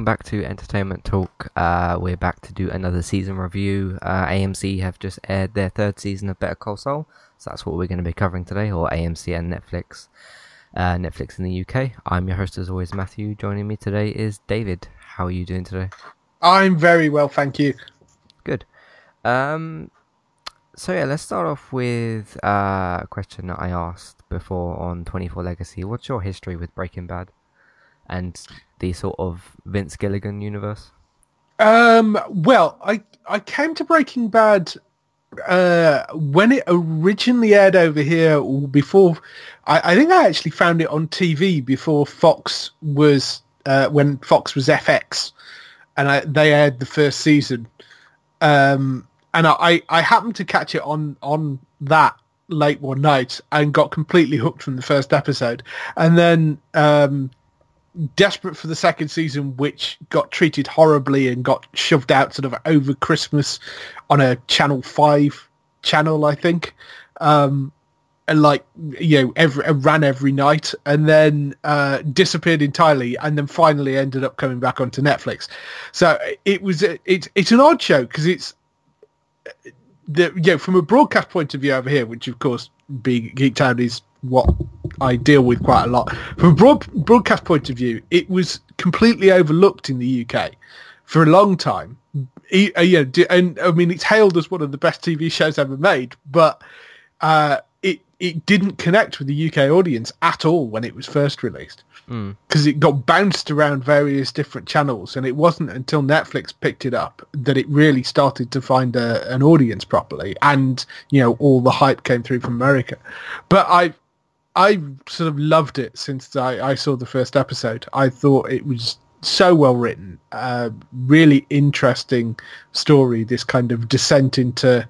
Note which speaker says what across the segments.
Speaker 1: welcome back to Entertainment Talk. Uh, we're back to do another season review. Uh, AMC have just aired their third season of Better Call Saul, so that's what we're going to be covering today, or AMC and Netflix. Uh, Netflix in the UK. I'm your host, as always, Matthew. Joining me today is David. How are you doing today?
Speaker 2: I'm very well, thank you.
Speaker 1: Good. Um, so yeah, let's start off with uh, a question that I asked before on 24 Legacy. What's your history with Breaking Bad? And the sort of Vince Gilligan universe?
Speaker 2: Um, well, I I came to Breaking Bad uh, when it originally aired over here. Before, I, I, think I actually found it on TV before Fox was uh, when Fox was FX, and I, they aired the first season. Um, and I, I happened to catch it on on that late one night and got completely hooked from the first episode. And then um, desperate for the second season, which got treated horribly and got shoved out sort of over Christmas on a Channel Five channel, I think. Um, and like you know, every ran every night, and then uh, disappeared entirely, and then finally ended up coming back onto Netflix. So it was it's it's an odd show because it's the you know, from a broadcast point of view over here, which of course being Geektown is what I deal with quite a lot. From a broad, broadcast point of view, it was completely overlooked in the UK for a long time. Uh, yeah, and I mean, it's hailed as one of the best TV shows ever made, but uh, it it didn't connect with the UK audience at all when it was first released because mm. it got bounced around various different channels, and it wasn't until Netflix picked it up that it really started to find a, an audience properly, and you know all the hype came through from America. But I I sort of loved it since I, I saw the first episode. I thought it was so well written, uh, really interesting story. This kind of descent into,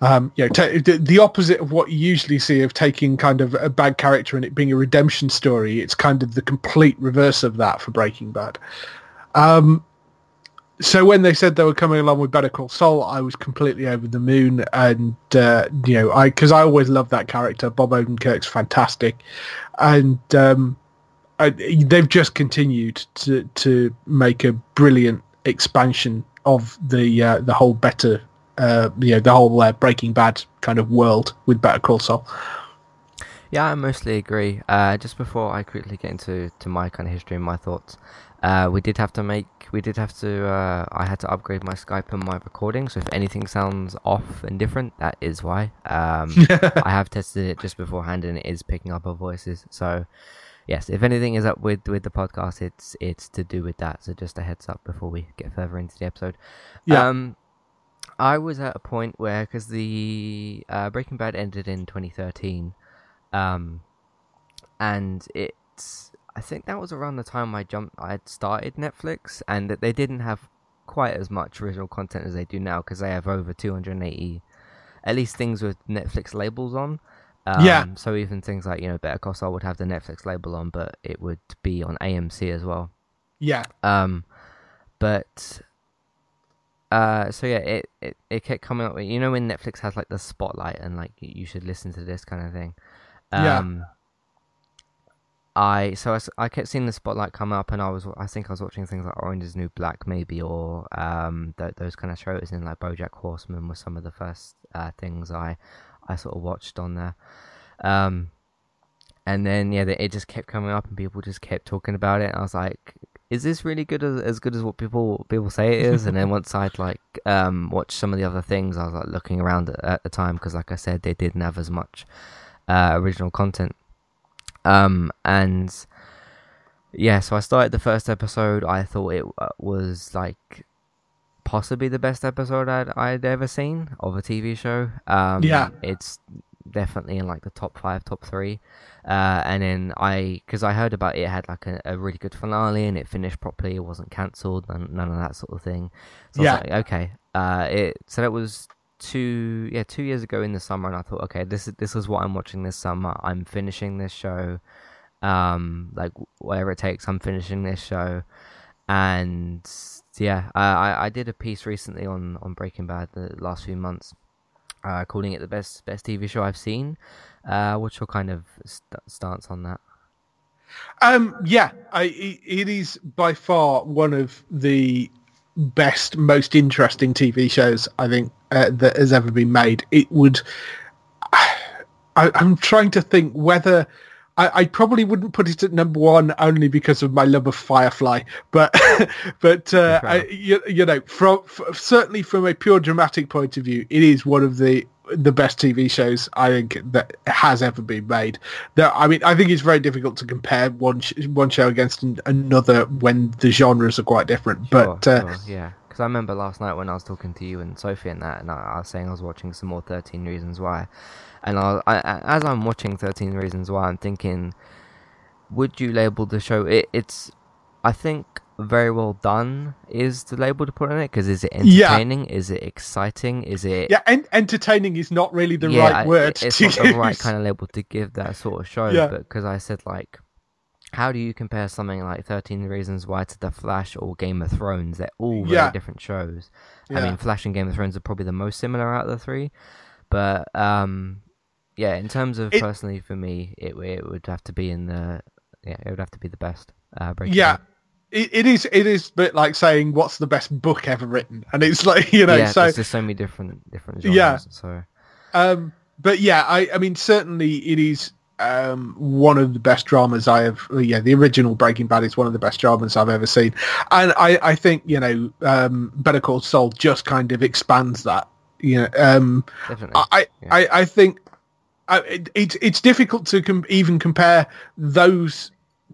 Speaker 2: um, you know, the, the, opposite of what you usually see of taking kind of a bad character and it being a redemption story. It's kind of the complete reverse of that for Breaking Bad. Um, so when they said they were coming along with Better Call Saul, I was completely over the moon, and uh, you know, I because I always loved that character. Bob Odenkirk's fantastic, and um, I, they've just continued to to make a brilliant expansion of the uh, the whole better, uh, you know, the whole uh, Breaking Bad kind of world with Better Call Saul.
Speaker 1: Yeah, I mostly agree. Uh, just before I quickly get into to my kind of history and my thoughts, uh, we did have to make we did have to uh, I had to upgrade my Skype and my recording so if anything sounds off and different that is why. Um, I have tested it just beforehand and it is picking up our voices. So yes if anything is up with with the podcast it's it's to do with that. So just a heads up before we get further into the episode. Yeah. Um, I was at a point where because the uh, Breaking Bad ended in 2013 um, and it's I think that was around the time I jumped. I had started Netflix, and that they didn't have quite as much original content as they do now because they have over 280, at least things with Netflix labels on.
Speaker 2: Um, yeah.
Speaker 1: So even things like you know Better Call Saul would have the Netflix label on, but it would be on AMC as well.
Speaker 2: Yeah.
Speaker 1: Um, but uh, so yeah, it, it it kept coming up. You know when Netflix has like the spotlight and like you should listen to this kind of thing. Um, yeah I so I, I kept seeing the spotlight come up, and I was I think I was watching things like Orange Is New Black maybe, or um th- those kind of shows, and like BoJack Horseman was some of the first uh, things I I sort of watched on there. Um, and then yeah, it just kept coming up, and people just kept talking about it. I was like, is this really good as, as good as what people people say it is? and then once I'd like um watched some of the other things, I was like looking around at, at the time because, like I said, they didn't have as much uh, original content. Um, and yeah, so I started the first episode. I thought it uh, was like possibly the best episode I'd, I'd ever seen of a TV show. Um,
Speaker 2: yeah,
Speaker 1: it's definitely in like the top five, top three. Uh, and then I, because I heard about it, it had like a, a, really good finale and it finished properly. It wasn't cancelled, none, none of that sort of thing. So yeah. Like, okay. Uh, it so that was two yeah two years ago in the summer and i thought okay this is this is what i'm watching this summer. I'm finishing this show. Um like whatever it takes i'm finishing this show. And yeah i i did a piece recently on on breaking bad the last few months uh calling it the best best tv show i've seen. Uh what's your kind of st- stance on that?
Speaker 2: Um, yeah, I, it, it is by far one of the best, most interesting TV shows I think uh, that has ever been made. It would. I, I'm trying to think whether I, I, probably wouldn't put it at number one only because of my love of Firefly, but but uh, I, you, you, know, from, from, certainly from a pure dramatic point of view, it is one of the the best TV shows I think that has ever been made. That I mean, I think it's very difficult to compare one sh- one show against another when the genres are quite different. Sure, but uh,
Speaker 1: sure, yeah, because I remember last night when I was talking to you and Sophie and that, and I, I was saying I was watching some more Thirteen Reasons Why and I, I, as I'm watching Thirteen Reasons Why, I'm thinking, would you label the show? It, it's, I think, very well done. Is the label to put on it? Because is it entertaining? Yeah. Is it exciting? Is it?
Speaker 2: Yeah, en- entertaining is not really the yeah, right word.
Speaker 1: It's not use. the right kind of label to give that sort of show. Yeah. But because I said like. How do you compare something like 13 Reasons Why to The Flash or Game of Thrones? They're all very different shows. I mean, Flash and Game of Thrones are probably the most similar out of the three. But um, yeah, in terms of it, personally for me, it it would have to be in the yeah, it would have to be the best. Uh,
Speaker 2: yeah, it, it is it is a bit like saying what's the best book ever written, and it's like you know,
Speaker 1: yeah,
Speaker 2: so
Speaker 1: there's so many different different genres. Yeah, so
Speaker 2: um, but yeah, I I mean certainly it is um, one of the best dramas I have. Yeah, the original Breaking Bad is one of the best dramas I've ever seen, and I, I think you know um, Better Call Saul just kind of expands that. You know, um, Definitely. I, yeah. I I think it, it's it's difficult to com- even compare those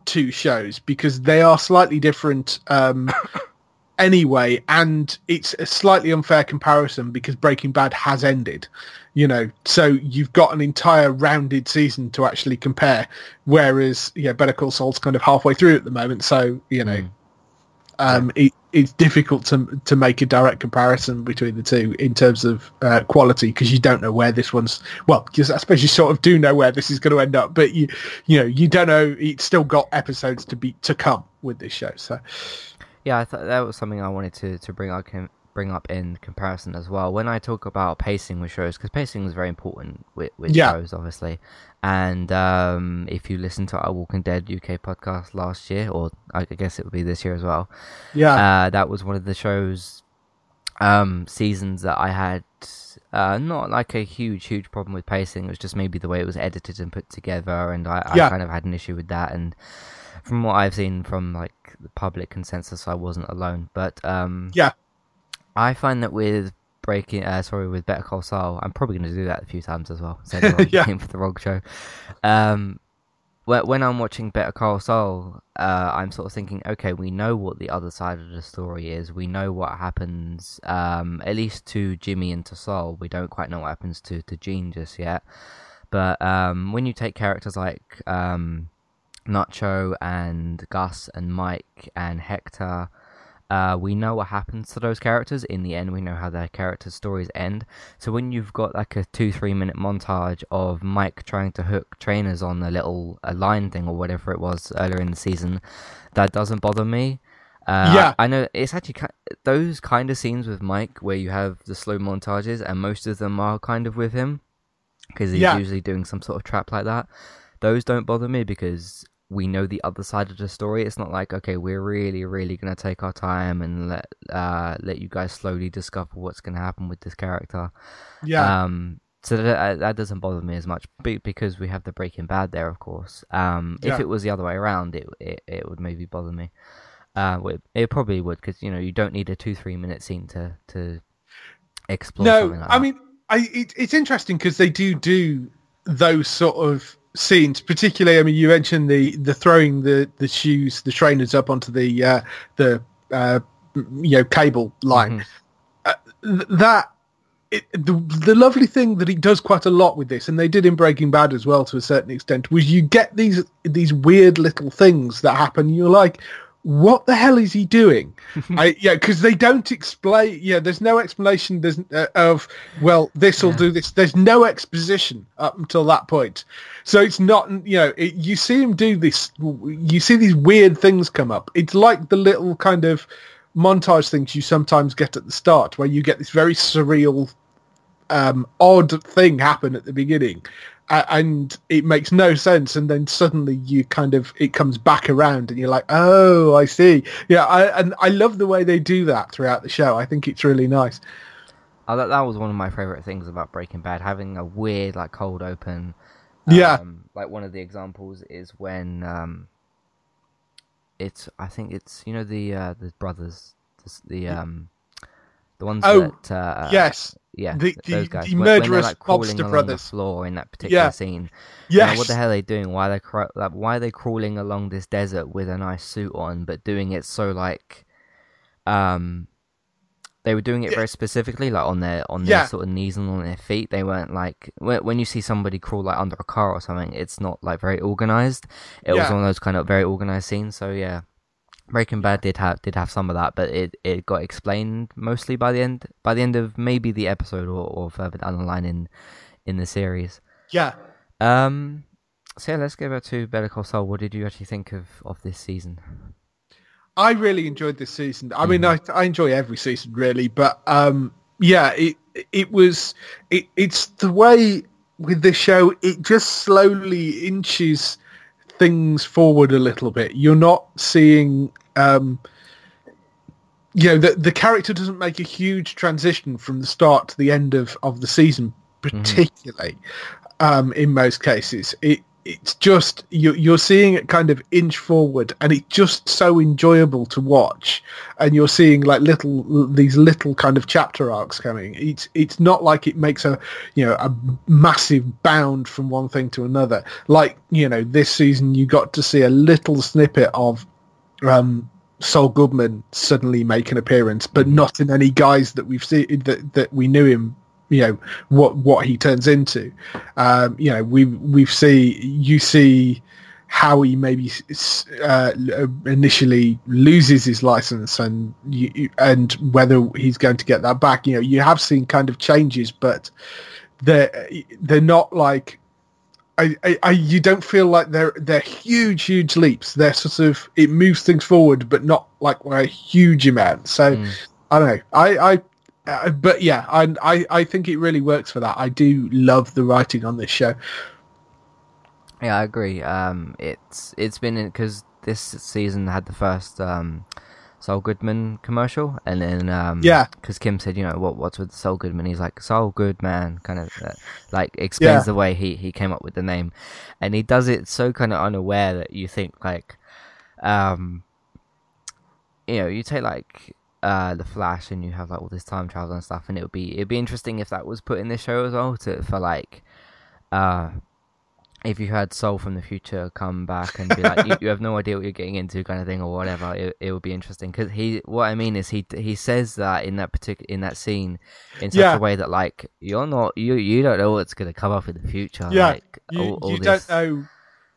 Speaker 2: two shows because they are slightly different um, anyway, and it's a slightly unfair comparison because Breaking Bad has ended, you know, so you've got an entire rounded season to actually compare, whereas yeah, Better Call Saul's kind of halfway through at the moment, so you know. Mm. Um, it, it's difficult to to make a direct comparison between the two in terms of uh, quality because you don't know where this one's. Well, because I suppose you sort of do know where this is going to end up, but you you know you don't know. It's still got episodes to be to come with this show. So
Speaker 1: yeah, I thought that was something I wanted to to bring up bring up in comparison as well. When I talk about pacing with shows, because pacing is very important with, with yeah. shows, obviously. And um, if you listen to our Walking Dead UK podcast last year, or I guess it would be this year as well,
Speaker 2: yeah,
Speaker 1: uh, that was one of the shows um, seasons that I had uh, not like a huge, huge problem with pacing. It was just maybe the way it was edited and put together, and I, yeah. I kind of had an issue with that. And from what I've seen from like the public consensus, I wasn't alone. But um,
Speaker 2: yeah,
Speaker 1: I find that with breaking, uh, sorry, with Better Call Saul, I'm probably going to do that a few times as well. Say the yeah. name for the wrong show. Um, when I'm watching Better Call Saul, uh, I'm sort of thinking, okay, we know what the other side of the story is. We know what happens, um, at least to Jimmy and to Saul. We don't quite know what happens to, to Gene just yet. But um, when you take characters like um, Nacho and Gus and Mike and Hector uh, we know what happens to those characters in the end. We know how their character stories end. So when you've got like a two three minute montage of Mike trying to hook trainers on a little a line thing or whatever it was earlier in the season, that doesn't bother me. Uh, yeah, I, I, know it's actually those kind of scenes with Mike where you have the slow montages, and most of them are kind of with him because he's yeah. usually doing some sort of trap like that. Those don't bother me because we know the other side of the story. It's not like okay, we're really, really gonna take our time and let uh, let you guys slowly discover what's gonna happen with this character.
Speaker 2: Yeah.
Speaker 1: Um. So that that doesn't bother me as much because we have the Breaking Bad there, of course. Um. Yeah. If it was the other way around, it it, it would maybe bother me. Uh, it, it probably would because you know you don't need a two three minute scene to to explore. No, like I
Speaker 2: mean, I it, it's interesting because they do do those sort of scenes, particularly. I mean, you mentioned the the throwing the the shoes, the trainers up onto the uh, the uh, you know cable line. Mm-hmm. Uh, that it, the the lovely thing that he does quite a lot with this, and they did in Breaking Bad as well to a certain extent, was you get these these weird little things that happen. You're like, what the hell is he doing? I, yeah, because they don't explain. Yeah, there's no explanation. There's uh, of well, this will yeah. do this. There's no exposition up until that point. So it's not. You know, it, you see him do this. You see these weird things come up. It's like the little kind of montage things you sometimes get at the start, where you get this very surreal, um, odd thing happen at the beginning, and it makes no sense and then suddenly you kind of it comes back around and you're like oh i see yeah I, and i love the way they do that throughout the show i think it's really nice
Speaker 1: Oh, that, that was one of my favorite things about Breaking Bad, having a weird like cold open.
Speaker 2: Yeah.
Speaker 1: Um, like one of the examples is when um, it's I think it's you know the uh, the brothers, the, the um, the ones
Speaker 2: Oh,
Speaker 1: that uh,
Speaker 2: yes
Speaker 1: yeah,
Speaker 2: the-
Speaker 1: th- those guys
Speaker 2: the
Speaker 1: when- when they're, like, crawling along
Speaker 2: brothers.
Speaker 1: the floor in that particular
Speaker 2: Yeah.
Speaker 1: scene. Know, what the hell are they doing? Why are they cra- like, why are they crawling along this desert with a nice suit on, but doing it so like, um, they were doing it very specifically, like on their on their
Speaker 2: Yeah.
Speaker 1: sort of knees and on their feet. They weren't like when, when you see somebody crawl like under a car or something, it's not like very organized. It was one of those kind of very organized scenes. So yeah, Breaking Bad did have did have some of that, but it, it got explained mostly by the end by the end of maybe the episode or, or further down the line in in the series.
Speaker 2: yeah
Speaker 1: Um, so yeah, let's go back to Better Call Saul. What did you actually think of, of this season?
Speaker 2: I really enjoyed this season. I mean, I, I enjoy every season really, but um, yeah, it it was it, it's the way with this show. It just slowly inches things forward a little bit. You're not seeing, um, you know, the the character doesn't make a huge transition from the start to the end of of the season, particularly um, in most cases. It it's just you're, you're seeing it kind of inch forward and it's just so enjoyable to watch and you're seeing like little these little kind of chapter arcs coming it's it's not like it makes a you know a massive bound from one thing to another like you know this season you got to see a little snippet of um Saul Goodman suddenly make an appearance, but not in any guise that we've seen that, that we knew him. You know what what he turns into. Um, you know we we see you see how he maybe uh, initially loses his license and you, and whether he's going to get that back. You know you have seen kind of changes, but they're they're not like I, I, I, you don't feel like they're they're huge, huge leaps. They're sort of it moves things forward, but not like a huge amount. So
Speaker 1: Mm.
Speaker 2: I don't know. I, I uh, but yeah, I, I I think it really works for that. I do love the writing on this show.
Speaker 1: Yeah, I agree. Um, it's it's been because this season had the first um, Saul Goodman commercial, and then um,
Speaker 2: Yeah.
Speaker 1: because Kim said, you know, what what's with Saul Goodman? He's like Saul Goodman, kind of uh, like explains
Speaker 2: Yeah.
Speaker 1: the way he he came up with the name, and he does it so kind of unaware that you think like, um, you know, you take like uh the Flash and you have like all this time travel and stuff, and it would be it'd be interesting if that was put in this show as well to for like, uh if you had Saul from the future come back and be like, you, you have no idea what you're getting into, kind of thing, or whatever, it, it would be interesting. Because he, what I mean is, he he says that in that particular in that scene in such
Speaker 2: Yeah.
Speaker 1: a way that like you're not you you don't know what's gonna come up in the future.
Speaker 2: Yeah,
Speaker 1: like,
Speaker 2: You,
Speaker 1: all, all
Speaker 2: you
Speaker 1: this,
Speaker 2: don't know.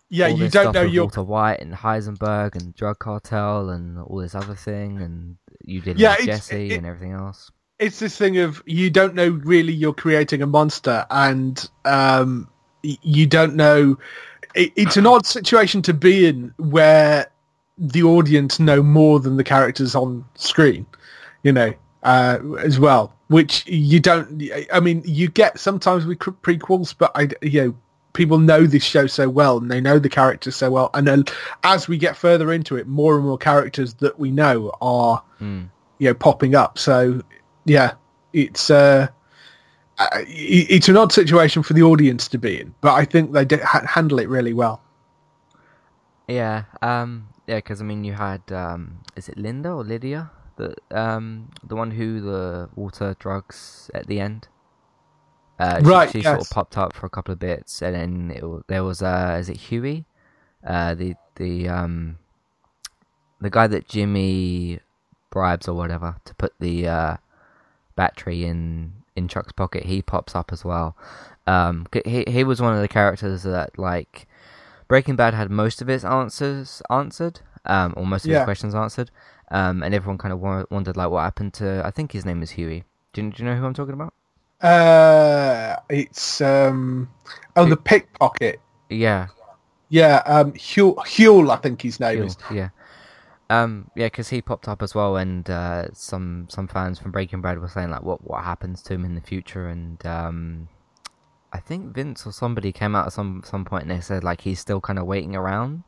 Speaker 2: Yeah, you don't know your
Speaker 1: Walter White and Heisenberg and drug cartel and all this other thing, and you did
Speaker 2: Yeah,
Speaker 1: with Jesse
Speaker 2: it-
Speaker 1: and everything else.
Speaker 2: it's this thing of you don't know really you're creating a monster and um you don't know it, it's an odd situation to be in where the audience know more than the characters on screen you know uh as well which you don't i mean you get sometimes with prequels but i you know people know this show so well and they know the characters so well and then as we get further into it more and more characters that we know are
Speaker 1: Mm.
Speaker 2: you know popping up so yeah it's uh it's an odd situation for the audience to be in but i think they did ha- handle it really well
Speaker 1: Yeah, um, yeah, because I mean, you had um, is it Linda or Lydia, the um, the one who the water drugs at the end. Uh,
Speaker 2: Right,
Speaker 1: She, sort
Speaker 2: yes.
Speaker 1: of popped up for a couple of bits, and then it, there was uh, is it Huey, uh, the the um, the guy that Jimmy bribes or whatever to put the uh, battery in in Chuck's pocket. He pops up as well. Um, he he was one of the characters that like Breaking Bad had most of its answers answered, um, or most of
Speaker 2: Yeah.
Speaker 1: its questions answered, um, and everyone kind of wondered like what happened to. I think his name is Huey. Do you, do you know who I'm talking about?
Speaker 2: Uh it's um oh the pickpocket
Speaker 1: Yeah,
Speaker 2: yeah um Huell, Huell i think his name
Speaker 1: Huell,
Speaker 2: is
Speaker 1: yeah. Um, yeah, because he popped up as well, and uh, some some fans from Breaking Bad were saying like, what what happens to him in the future, and um, I think Vince or somebody came out at some some point and they said like he's still kind of waiting around.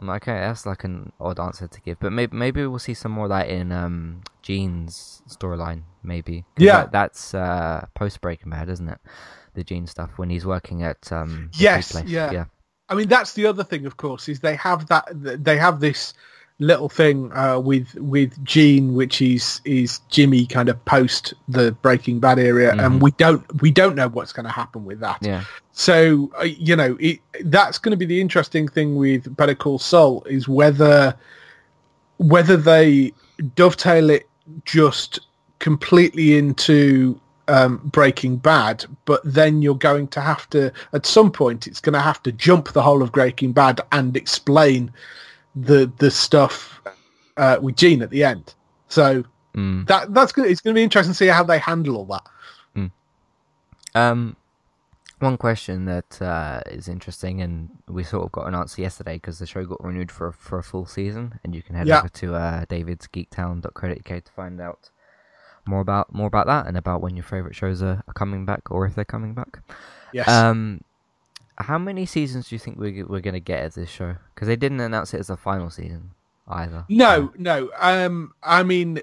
Speaker 1: I'm like, okay, that's like an odd answer to give, but maybe maybe we'll see some more of that in um Gene's storyline, maybe.
Speaker 2: Yeah.
Speaker 1: that- that's uh post Breaking Bad, isn't it? The Gene stuff when he's working at um
Speaker 2: Yes,
Speaker 1: place.
Speaker 2: yeah.
Speaker 1: yeah,
Speaker 2: I mean, that's the other thing, of course, is they have that they have this little thing uh, with with Gene, which is is Jimmy kind of post the Breaking Bad area, and we don't we don't know what's going to happen with that.
Speaker 1: yeah,
Speaker 2: So uh, you know, it, that's going to be the interesting thing with Better Call Saul is whether whether they dovetail it just completely into um, Breaking Bad, but then you're going to have to at some point it's going to have to jump the whole of Breaking Bad and explain the the stuff uh, with Gene at the end. So
Speaker 1: mm.
Speaker 2: that that's good. It's going to be interesting to see how they handle all that.
Speaker 1: Um, one question that uh, is interesting, and we sort of got an answer yesterday because the show got renewed for a, for a full season, and you can head
Speaker 2: Yeah.
Speaker 1: over to uh, David's davidsgeektown.co.uk to find out more about more about that and about when your favorite shows are, are coming back or if they're coming back.
Speaker 2: Yes.
Speaker 1: Um, how many seasons do you think we're we're going to get of this show? Because they didn't announce it as a final season either.
Speaker 2: No, no. Um, I mean,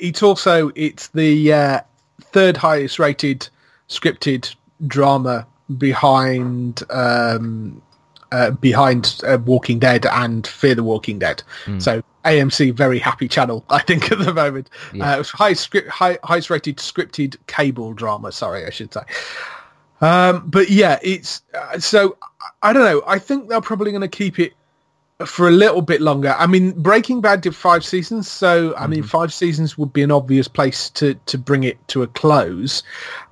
Speaker 2: it's also it's the uh, third highest rated scripted drama behind um, uh, behind uh, Walking Dead and Fear the Walking Dead. So AMC very happy channel, I think, at the moment.
Speaker 1: Yeah.
Speaker 2: Uh, high script, high, highest rated scripted cable drama. Sorry, I should say. Um, but yeah, it's uh, so I don't know. I think they're probably going to keep it for a little bit longer. I mean, Breaking Bad did five seasons, so I mean, five seasons would be an obvious place to to bring it to a close.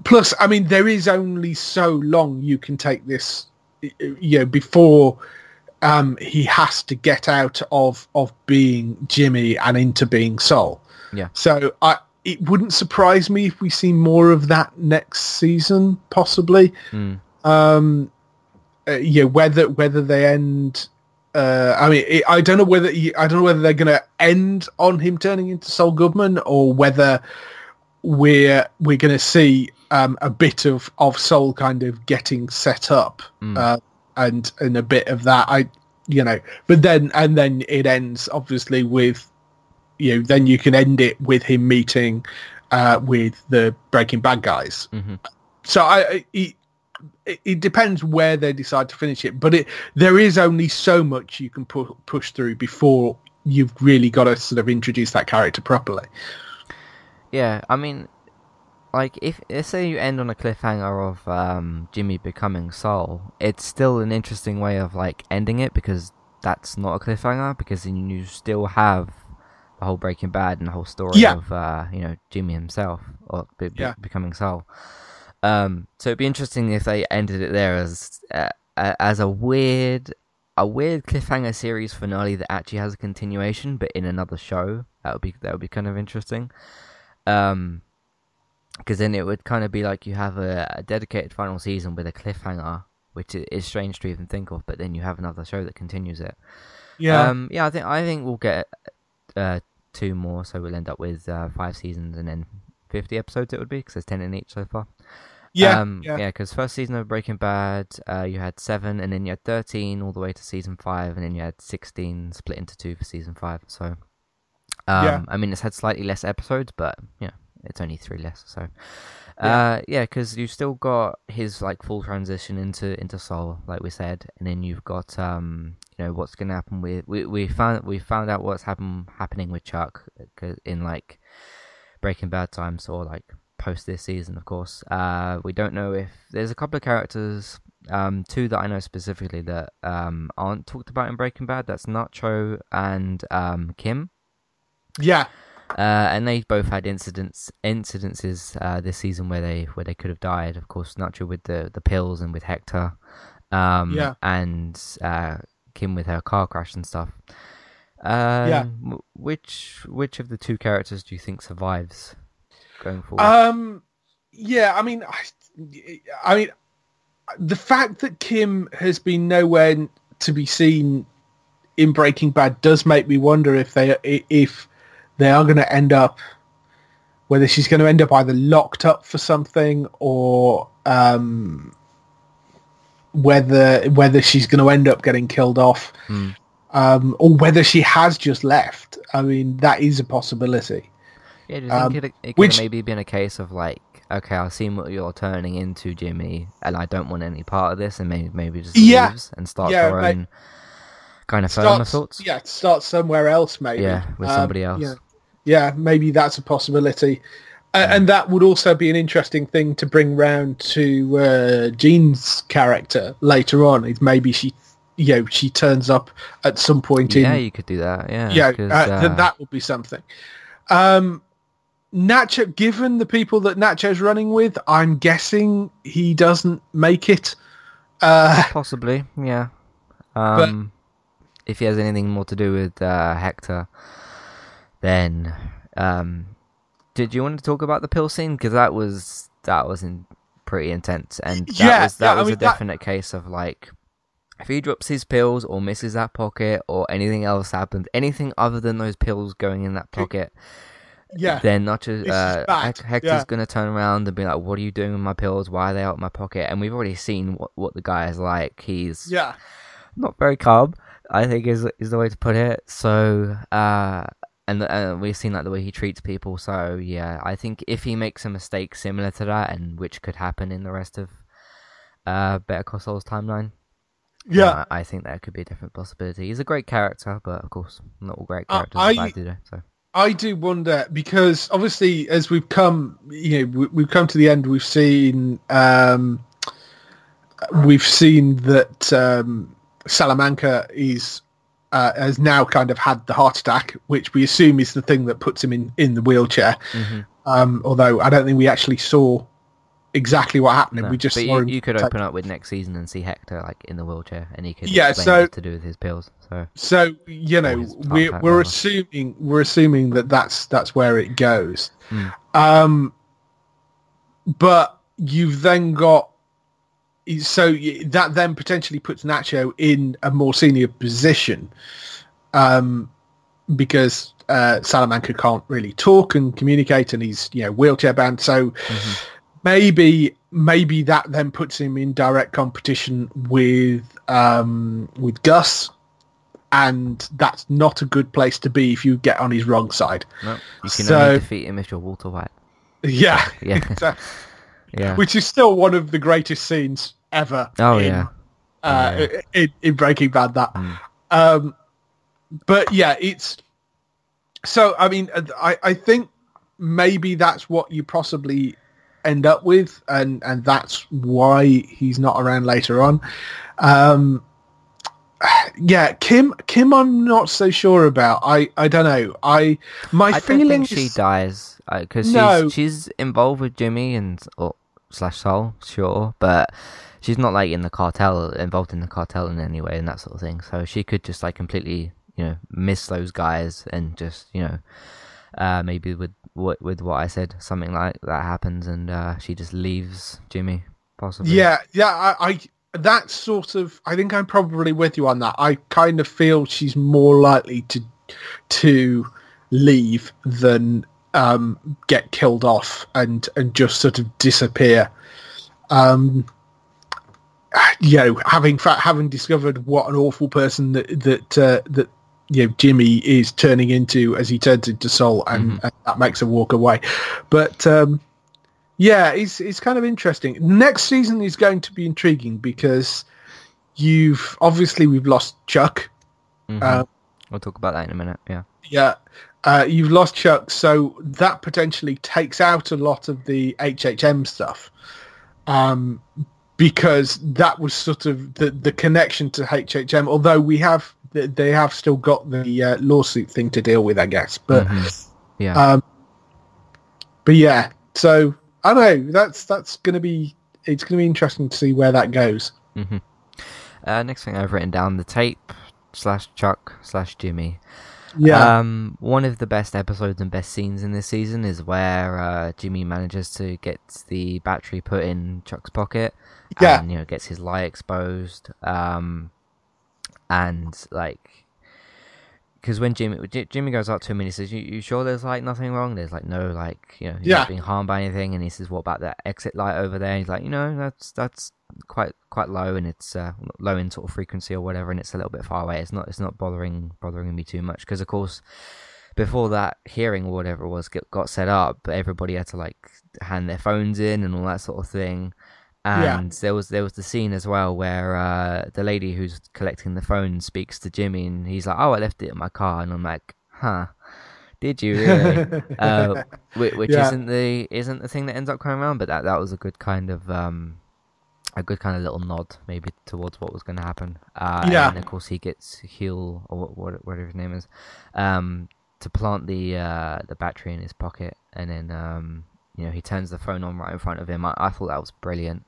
Speaker 2: Plus, I mean, there is only so long you can take this, you know, before um, he has to get out of of being Jimmy and into being Saul.
Speaker 1: Yeah.
Speaker 2: So I. It wouldn't surprise me if we see more of that next season, possibly
Speaker 1: Mm.
Speaker 2: um uh, yeah whether whether they end uh i mean it, i don't know whether he, i don't know whether they're going to end on him turning into Saul Goodman or whether we're we're going to see um a bit of of Saul kind of getting set up
Speaker 1: Mm.
Speaker 2: uh and and a bit of that i you know but then and then it ends obviously with you know then you can end it with him meeting uh with the breaking bad guys
Speaker 1: Mhm.
Speaker 2: so I, it- it depends where they decide to finish it, but it there is only so much you can pu- push through before you've really got to sort of introduce that character properly.
Speaker 1: Yeah, I mean, like if let's say you end on a cliffhanger of um, Jimmy becoming Saul, it's still an interesting way of like ending it because that's not a cliffhanger because then you still have the whole Breaking Bad and the whole story
Speaker 2: Yeah.
Speaker 1: of uh, you know Jimmy himself or be- be-
Speaker 2: Yeah.
Speaker 1: becoming Saul. Um, so it'd be interesting if they ended it there as uh, a- as a weird a weird cliffhanger series finale that actually has a continuation, but in another show. That would be that would be kind of interesting. Um, because then it would kind of be like you have a, a dedicated final season with a cliffhanger, which is strange to even think of. But then you have another show that continues it.
Speaker 2: Yeah,
Speaker 1: Um, yeah, I think I think we'll get uh two more, so we'll end up with uh, five seasons and then fifty episodes. It would be because there's ten in each so far.
Speaker 2: yeah,
Speaker 1: um,
Speaker 2: yeah,
Speaker 1: yeah. Because first season of Breaking Bad, uh, you had seven, and then you had thirteen all the way to season five, and then you had sixteen split into two for season five. So, um,
Speaker 2: Yeah.
Speaker 1: I mean, it's had slightly less episodes, but you know, it's only three less. So,
Speaker 2: Yeah.
Speaker 1: uh, yeah, because you've still got his like full transition into into Saul, like we said, and then you've got um, you know, what's gonna happen with we we found we found out what's happen happening with Chuck in like Breaking Bad times or like post this season, of course. Uh, we don't know if there's a couple of characters, um, two that I know specifically that um aren't talked about in Breaking Bad. That's Nacho and um Kim.
Speaker 2: yeah,
Speaker 1: Uh, and they both had incidents incidences uh, this season where they where they could have died. Of course, Nacho with the, the pills and with Hector, um,
Speaker 2: Yeah.
Speaker 1: and uh, Kim with her car crash and stuff. Um,
Speaker 2: Yeah.
Speaker 1: Which which of the two characters do you think survives going forward?
Speaker 2: Um, yeah, I mean, I, I mean, the fact that Kim has been nowhere to be seen in Breaking Bad does make me wonder if they if they are going to end up whether she's going to end up either locked up for something or um whether whether she's going to end up getting killed off,
Speaker 1: Hmm.
Speaker 2: um, or whether she has just left. I mean, that is a possibility.
Speaker 1: Yeah, do you
Speaker 2: Um,
Speaker 1: think it, it could
Speaker 2: which-
Speaker 1: have maybe been a case of like, okay, I've seen what you're turning into, Jimmy, and I don't want any part of this, and maybe maybe just
Speaker 2: Yeah.
Speaker 1: leaves and starts
Speaker 2: Yeah,
Speaker 1: her
Speaker 2: like,
Speaker 1: own kind of firm of sorts.
Speaker 2: yeah, start somewhere else maybe.
Speaker 1: Yeah, with
Speaker 2: Um,
Speaker 1: somebody else.
Speaker 2: Yeah, yeah, maybe that's a possibility. And that would also be an interesting thing to bring round to uh, Gene's character later on. Is maybe she, you know, she turns up at some point
Speaker 1: Yeah,
Speaker 2: in Yeah,
Speaker 1: you could do that. Yeah,
Speaker 2: yeah, uh, th-
Speaker 1: uh,
Speaker 2: that would be something. Um, Nacho, given the people that Nacho's running with, I'm guessing he doesn't make it. Uh,
Speaker 1: possibly, yeah. Um, if he has anything more to do with uh, Hector, then um, did you want to talk about the pill scene? Because that was that was in, pretty intense, and that
Speaker 2: Yeah,
Speaker 1: was that
Speaker 2: yeah, I
Speaker 1: was a
Speaker 2: mean, that-
Speaker 1: definite case of like. If he drops his pills or misses that pocket or anything else happens, anything other than those pills going in that pocket,
Speaker 2: yeah,
Speaker 1: then not just uh, Hector's
Speaker 2: yeah.
Speaker 1: gonna turn around and be like, "What are you doing with my pills? Why are they out of my pocket?" And we've already seen what, what the guy is like. He's
Speaker 2: yeah,
Speaker 1: not very calm. I think is is the way to put it. So, uh, and uh, we've seen like the way he treats people. So yeah, I think if he makes a mistake similar to that, and which could happen in the rest of uh, Better Call Saul's timeline,
Speaker 2: yeah.
Speaker 1: I, I think that could be a different possibility. He's a great character, but of course, not all great
Speaker 2: Uh,
Speaker 1: characters
Speaker 2: I-
Speaker 1: are bad, do they? So
Speaker 2: I do wonder because obviously, as we've come, you know, we, we've come to the end. We've seen, um, we've seen that um, Salamanca is uh, has now kind of had the heart attack, which we assume is the thing that puts him in in the wheelchair.
Speaker 1: Mhm.
Speaker 2: Um, although I don't think we actually saw exactly what happened.
Speaker 1: No,
Speaker 2: We just
Speaker 1: you, you could
Speaker 2: take-
Speaker 1: open up with next season and see Hector like in the wheelchair, and he could
Speaker 2: Yeah, so-
Speaker 1: what to do with his pills. So
Speaker 2: So you know, we're we're assuming we're assuming that that's that's where it goes.
Speaker 1: Mm.
Speaker 2: Um, but you've then got so that then potentially puts Nacho in a more senior position, um, because uh, Salamanca can't really talk and communicate, and he's you know wheelchair bound. So
Speaker 1: Mm-hmm.
Speaker 2: maybe maybe that then puts him in direct competition with um, with Gus, and that's not a good place to be if you get on his wrong side.
Speaker 1: no, you can
Speaker 2: So-
Speaker 1: only defeat him if you're Walter White.
Speaker 2: Yeah,
Speaker 1: Yeah. Yeah.
Speaker 2: which is still one of the greatest scenes ever.
Speaker 1: oh
Speaker 2: in,
Speaker 1: yeah.
Speaker 2: uh,
Speaker 1: Yeah.
Speaker 2: in, in Breaking Bad. That,
Speaker 1: Mm.
Speaker 2: um, but yeah, it's so. I mean, I I think maybe that's what you possibly end up with, and and that's why he's not around later on. Um, yeah, Kim. Kim, I'm not so sure about. I I don't know. I my
Speaker 1: I
Speaker 2: feeling
Speaker 1: think she dies because
Speaker 2: No.
Speaker 1: she's she's involved with Jimmy and or slash Saul, sure, but she's not like in the cartel, involved in the cartel in any way and that sort of thing. So she could just like completely, you know, miss those guys and just, you know, uh, maybe with what with what I said, something like that happens and uh, she just leaves Jimmy, possibly.
Speaker 2: Yeah, yeah, I, I that sort of I think I'm probably with you on that. I kind of feel she's more likely to to leave than um, get killed off and and just sort of disappear. Um, you know, having having discovered what an awful person that that uh, that you know Jimmy is turning into as he turns into Saul, and, and that makes her walk away. But um, yeah, it's it's kind of interesting. Next season is going to be intriguing because you've obviously we've lost Chuck.
Speaker 1: Mhm.
Speaker 2: Uh,
Speaker 1: we'll talk about that in a minute. Yeah.
Speaker 2: yeah, uh, you've lost Chuck, so that potentially takes out a lot of the HHM stuff. Um, because that was sort of the the connection to HHM. Although we have they- have still got the uh, lawsuit thing to deal with, I guess. But
Speaker 1: Mhm. Yeah.
Speaker 2: um, but yeah, so I don't know. That's that's gonna be it's gonna be interesting to see where that goes.
Speaker 1: hmm Uh, next thing I've written down the tape slash Chuck slash Jimmy.
Speaker 2: Yeah,
Speaker 1: Um, one of the best episodes and best scenes in this season is where uh, Jimmy manages to get the battery put in Chuck's pocket.
Speaker 2: Yeah.
Speaker 1: And, you know, gets his lie exposed. Um, and like, because when Jimmy Jimmy goes up to him and he says, "You, you sure there's like nothing wrong? There's like no like you know you're
Speaker 2: Yeah.
Speaker 1: not being harmed by anything." And he says, "What about that exit light over there?" And he's like, "You know, that's that's quite quite low, and it's uh, low in sort of frequency or whatever, and it's a little bit far away. It's not it's not bothering bothering me too much because of course before that hearing or whatever it was get, got set up, everybody had to like hand their phones in and all that sort of thing. And yeah. there was there was the scene as well where uh, the lady who's collecting the phone speaks to Jimmy, and he's like, "Oh, I left it in my car," and I'm like, "Huh." Did you really? uh, which yeah. isn't the isn't the thing that ends up coming around, but that that was a good kind of um, a good kind of little nod maybe towards what was going to happen. Uh, yeah. And of course he gets Huell or what, whatever his name is, um, to plant the uh, the battery in his pocket, and then um, you know he turns the phone on right in front of him. I, I thought that was brilliant.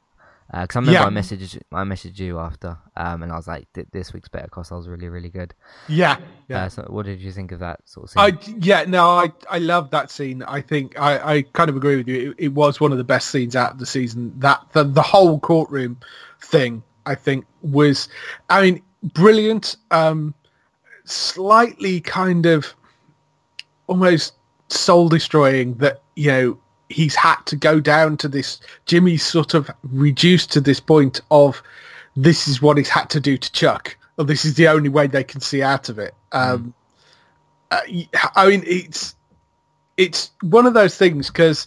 Speaker 1: Because uh, I remember yeah. I messaged I messaged you after, um, and I was like, "This week's Better Call Saul was really, really good."
Speaker 2: Yeah, yeah.
Speaker 1: Uh, so, what did you think of that sort of scene?
Speaker 2: I yeah, no, I I love that scene. I think I, I kind of agree with you. It, it was one of the best scenes out of the season. That the the whole courtroom thing, I think, was, I mean, brilliant. Um, slightly kind of almost soul destroying that you know he's had to go down to this. Jimmy's sort of reduced to this point of this is what he's had to do to Chuck, or this is the only way they can see out of it. Um, mm. uh, I mean, it's it's one of those things because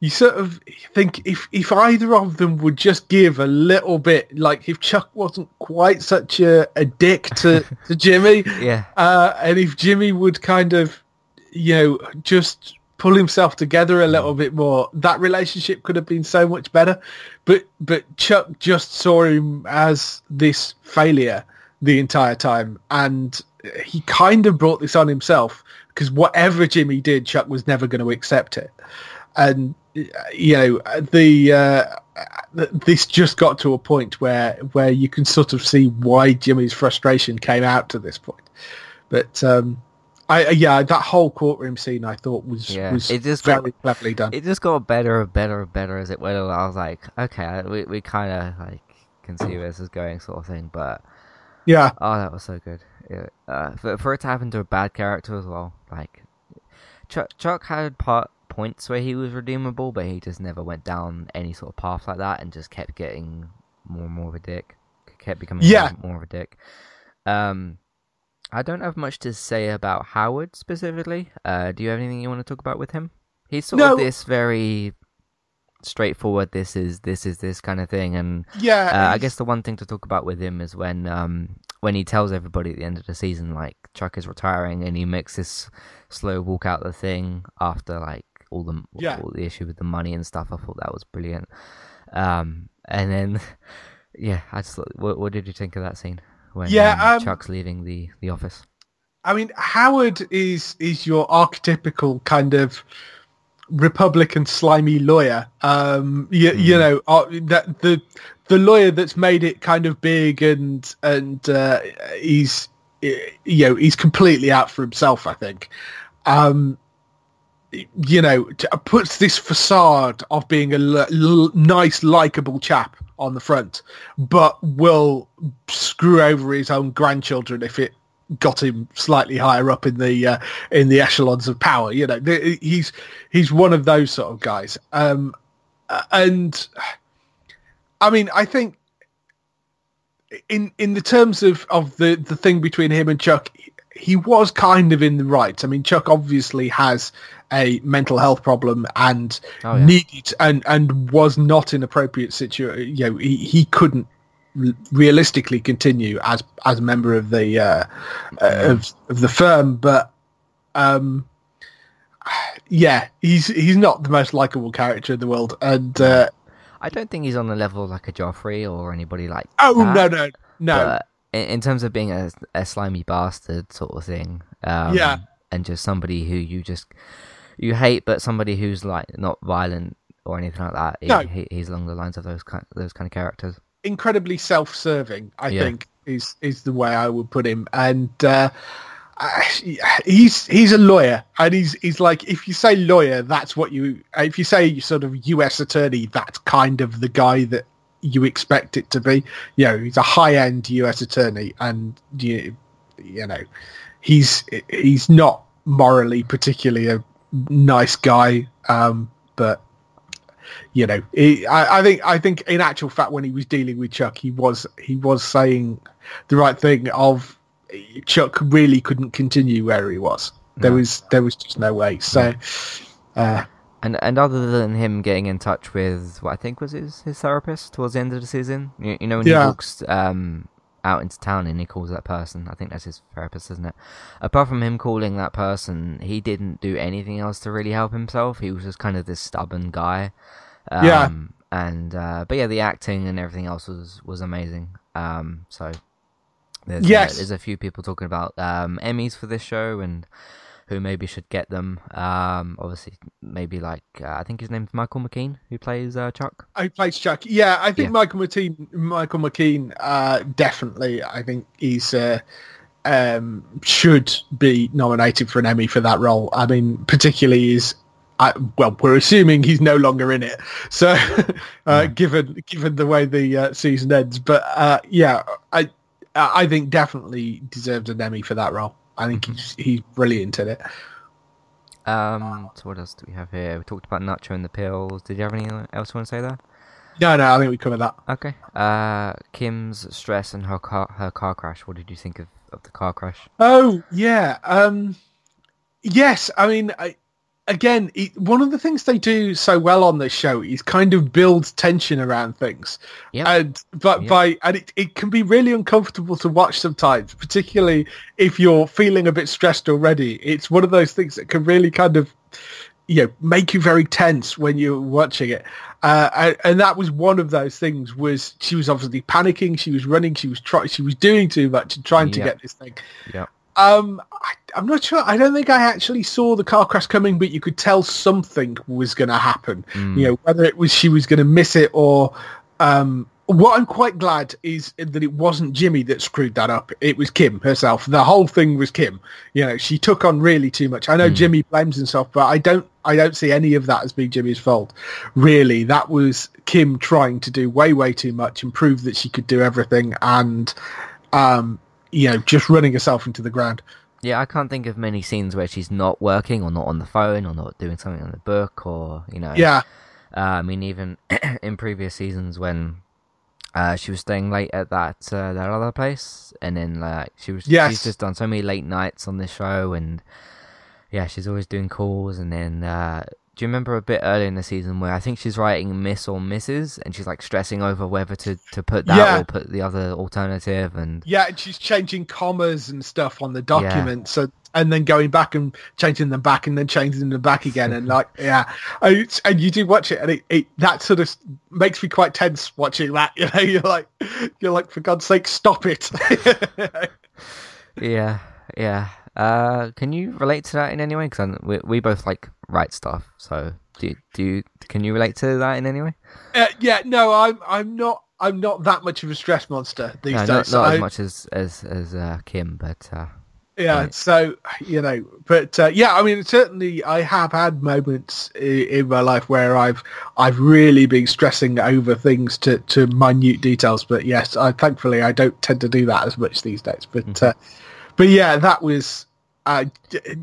Speaker 2: you sort of think if if either of them would just give a little bit, like if Chuck wasn't quite such a, a dick to, to Jimmy,
Speaker 1: yeah,
Speaker 2: uh, and if Jimmy would kind of, you know, just pull himself together a little bit more, that relationship could have been so much better. But but Chuck just saw him as this failure the entire time, and he kind of brought this on himself because whatever Jimmy did, Chuck was never going to accept it. And you know the uh, this just got to a point where where you can sort of see why Jimmy's frustration came out to this point. But um, I yeah, that whole courtroom scene I thought was yeah. was it just very got, cleverly done.
Speaker 1: It just got better and better and better as it went along. I was like, okay, we we kind of like can see where this is going, sort of thing. But
Speaker 2: yeah,
Speaker 1: oh, that was so good. Yeah, uh, for for it to happen to a bad character as well, like Chuck Chuck had part points where he was redeemable, but he just never went down any sort of path like that, and just kept getting more and more of a dick. Kept becoming yeah. more, more of a dick. Um, I don't have much to say about Howard specifically. Uh, do you have anything you want to talk about with him? He's sort no. of this very straightforward. This is this is this kind of thing, and
Speaker 2: yeah,
Speaker 1: uh, I guess the one thing to talk about with him is when um when he tells everybody at the end of the season like Chuck is retiring, and he makes this slow walk out the thing after like all the yeah. all the issue with the money and stuff. I thought that was brilliant. Um, and then yeah, I just what, what did you think of that scene? When yeah, um, um, Chuck's leaving the, the office.
Speaker 2: I mean, Howard is is your archetypical kind of Republican slimy lawyer. Um, you, mm. you know, uh, that the the lawyer that's made it kind of big and and uh, he's you know he's completely out for himself. I think. Um, you know, puts this facade of being a l- l- nice, likable chap on the front, but will screw over his own grandchildren if it got him slightly higher up in the uh, in the echelons of power. You know, he's he's one of those sort of guys. Um, and I mean, I think in in the terms of of the the thing between him and Chuck, he was kind of in the right. I mean, Chuck obviously has a mental health problem and oh, yeah. needed and and was not in appropriate situation. You know, he, he couldn't realistically continue as as a member of the uh, uh, of, of the firm, but um, yeah, he's he's not the most likable character in the world, and uh,
Speaker 1: I don't think he's on the level like a Joffrey or anybody like.
Speaker 2: Oh
Speaker 1: that.
Speaker 2: no no no!
Speaker 1: In, in, terms of being a, a slimy bastard sort of thing, um,
Speaker 2: yeah,
Speaker 1: and just somebody who you just you hate, but somebody who's like not violent or anything like that. No. He, he's along the lines of those kind those kind of characters.
Speaker 2: Incredibly self-serving, I yeah. think, is is the way I would put him. And uh, he's he's a lawyer, and he's he's like if you say lawyer, that's what you. If you say sort of U.S. attorney, that's kind of the guy that you expect it to be. You know, he's a high-end U.S. attorney, and you you know, he's he's not morally particularly a nice guy, um, but you know, he, I, I think I think in actual fact when he was dealing with Chuck, he was he was saying the right thing. Of Chuck really couldn't continue where he was. There
Speaker 1: No.
Speaker 2: was there was just no way. So. Uh,
Speaker 1: And and other than him getting in touch with what I think was his, his therapist towards the end of the season, you, you know when
Speaker 2: Yeah.
Speaker 1: he walks um out into town and he calls that person, I think that's his therapist, isn't it? Apart from him calling that person, he didn't do anything else to really help himself. He was just kind of this stubborn guy. Um,
Speaker 2: Yeah.
Speaker 1: And uh, but yeah, the acting and everything else was was amazing. Um, so there's
Speaker 2: Yes.
Speaker 1: uh, there's a few people talking about um Emmys for this show and who maybe should get them. Um, obviously, maybe like uh, I think his name's Michael McKean, who plays uh, Chuck.
Speaker 2: Who plays Chuck? Yeah, I think
Speaker 1: Yeah.
Speaker 2: Michael McKean. Michael McKean, uh, definitely. I think he's uh, um, should be nominated for an Emmy for that role. I mean, particularly is. I, well, we're assuming he's no longer in it, so uh, given given the way the uh, season ends. But uh, yeah, I I think definitely deserves an Emmy for that role. I think he's he's brilliant in it.
Speaker 1: Um, so what else do we have here? We talked about Nacho and the pills. Did you have anything else you want to say there?
Speaker 2: No, no, I think we covered that.
Speaker 1: Okay. Uh, Kim's stress and her car her car crash. What did you think of, of the car crash?
Speaker 2: Oh yeah. Um, yes, I mean, I, again, it, one of the things they do so well on this show is kind of build tension around things,
Speaker 1: Yep.
Speaker 2: and but
Speaker 1: Yep.
Speaker 2: by and it, it can be really uncomfortable to watch sometimes, particularly if you're feeling a bit stressed already. It's one of those things that can really kind of you know make you very tense when you're watching it uh, and, and that was one of those things was she was obviously panicking she was running she was trying she was doing too much and trying to get this thing
Speaker 1: Yeah.
Speaker 2: Um, I, I'm not sure. I don't think I actually saw the car crash coming, but you could tell something was going to happen.
Speaker 1: Mm.
Speaker 2: You know, whether it was she was going to miss it or. Um, what I'm quite glad is that it wasn't Jimmy that screwed that up. It was Kim herself. The whole thing was Kim. You know, she took on really too much. I know Jimmy blames himself, but I don't. I don't see any of that as being Jimmy's fault. Really, that was Kim trying to do way, way too much and prove that she could do everything, and um, you know, just running herself into the ground.
Speaker 1: Yeah, I can't think of many scenes where she's not working or not on the phone or not doing something on the book or you know.
Speaker 2: Yeah,
Speaker 1: Uh, I mean, even in previous seasons when uh, she was staying late at that uh, that other place, and then like she was,
Speaker 2: Yes.
Speaker 1: she's just done so many late nights on this show, and yeah, she's always doing calls. And then, uh, do you remember a bit earlier in the season where I think she's writing Miss or Mrs. and she's like stressing over whether to to put that
Speaker 2: Yeah.
Speaker 1: or put the other alternative, and
Speaker 2: yeah, and she's changing commas and stuff on the document, so and then going back and changing them back and then changing them back again, and like yeah, and, and you do watch it, and it, it that sort of makes me quite tense watching that. You know, you're like you're like for God's sake, stop it.
Speaker 1: yeah, yeah. Uh, can you relate to that in any way? Because we we both like write stuff, so do you, do you, can you relate to that in any way?
Speaker 2: uh, yeah, no, I'm I'm not I'm not that much of a stress monster these
Speaker 1: No,
Speaker 2: days.
Speaker 1: not, not
Speaker 2: I-
Speaker 1: as much as as as uh, Kim, but uh,
Speaker 2: yeah
Speaker 1: Right.
Speaker 2: so you know but uh, yeah i mean certainly i have had moments in, in my life where i've i've really been stressing over things to to minute details but yes i thankfully i don't tend to do that as much these days but uh, but yeah that was uh,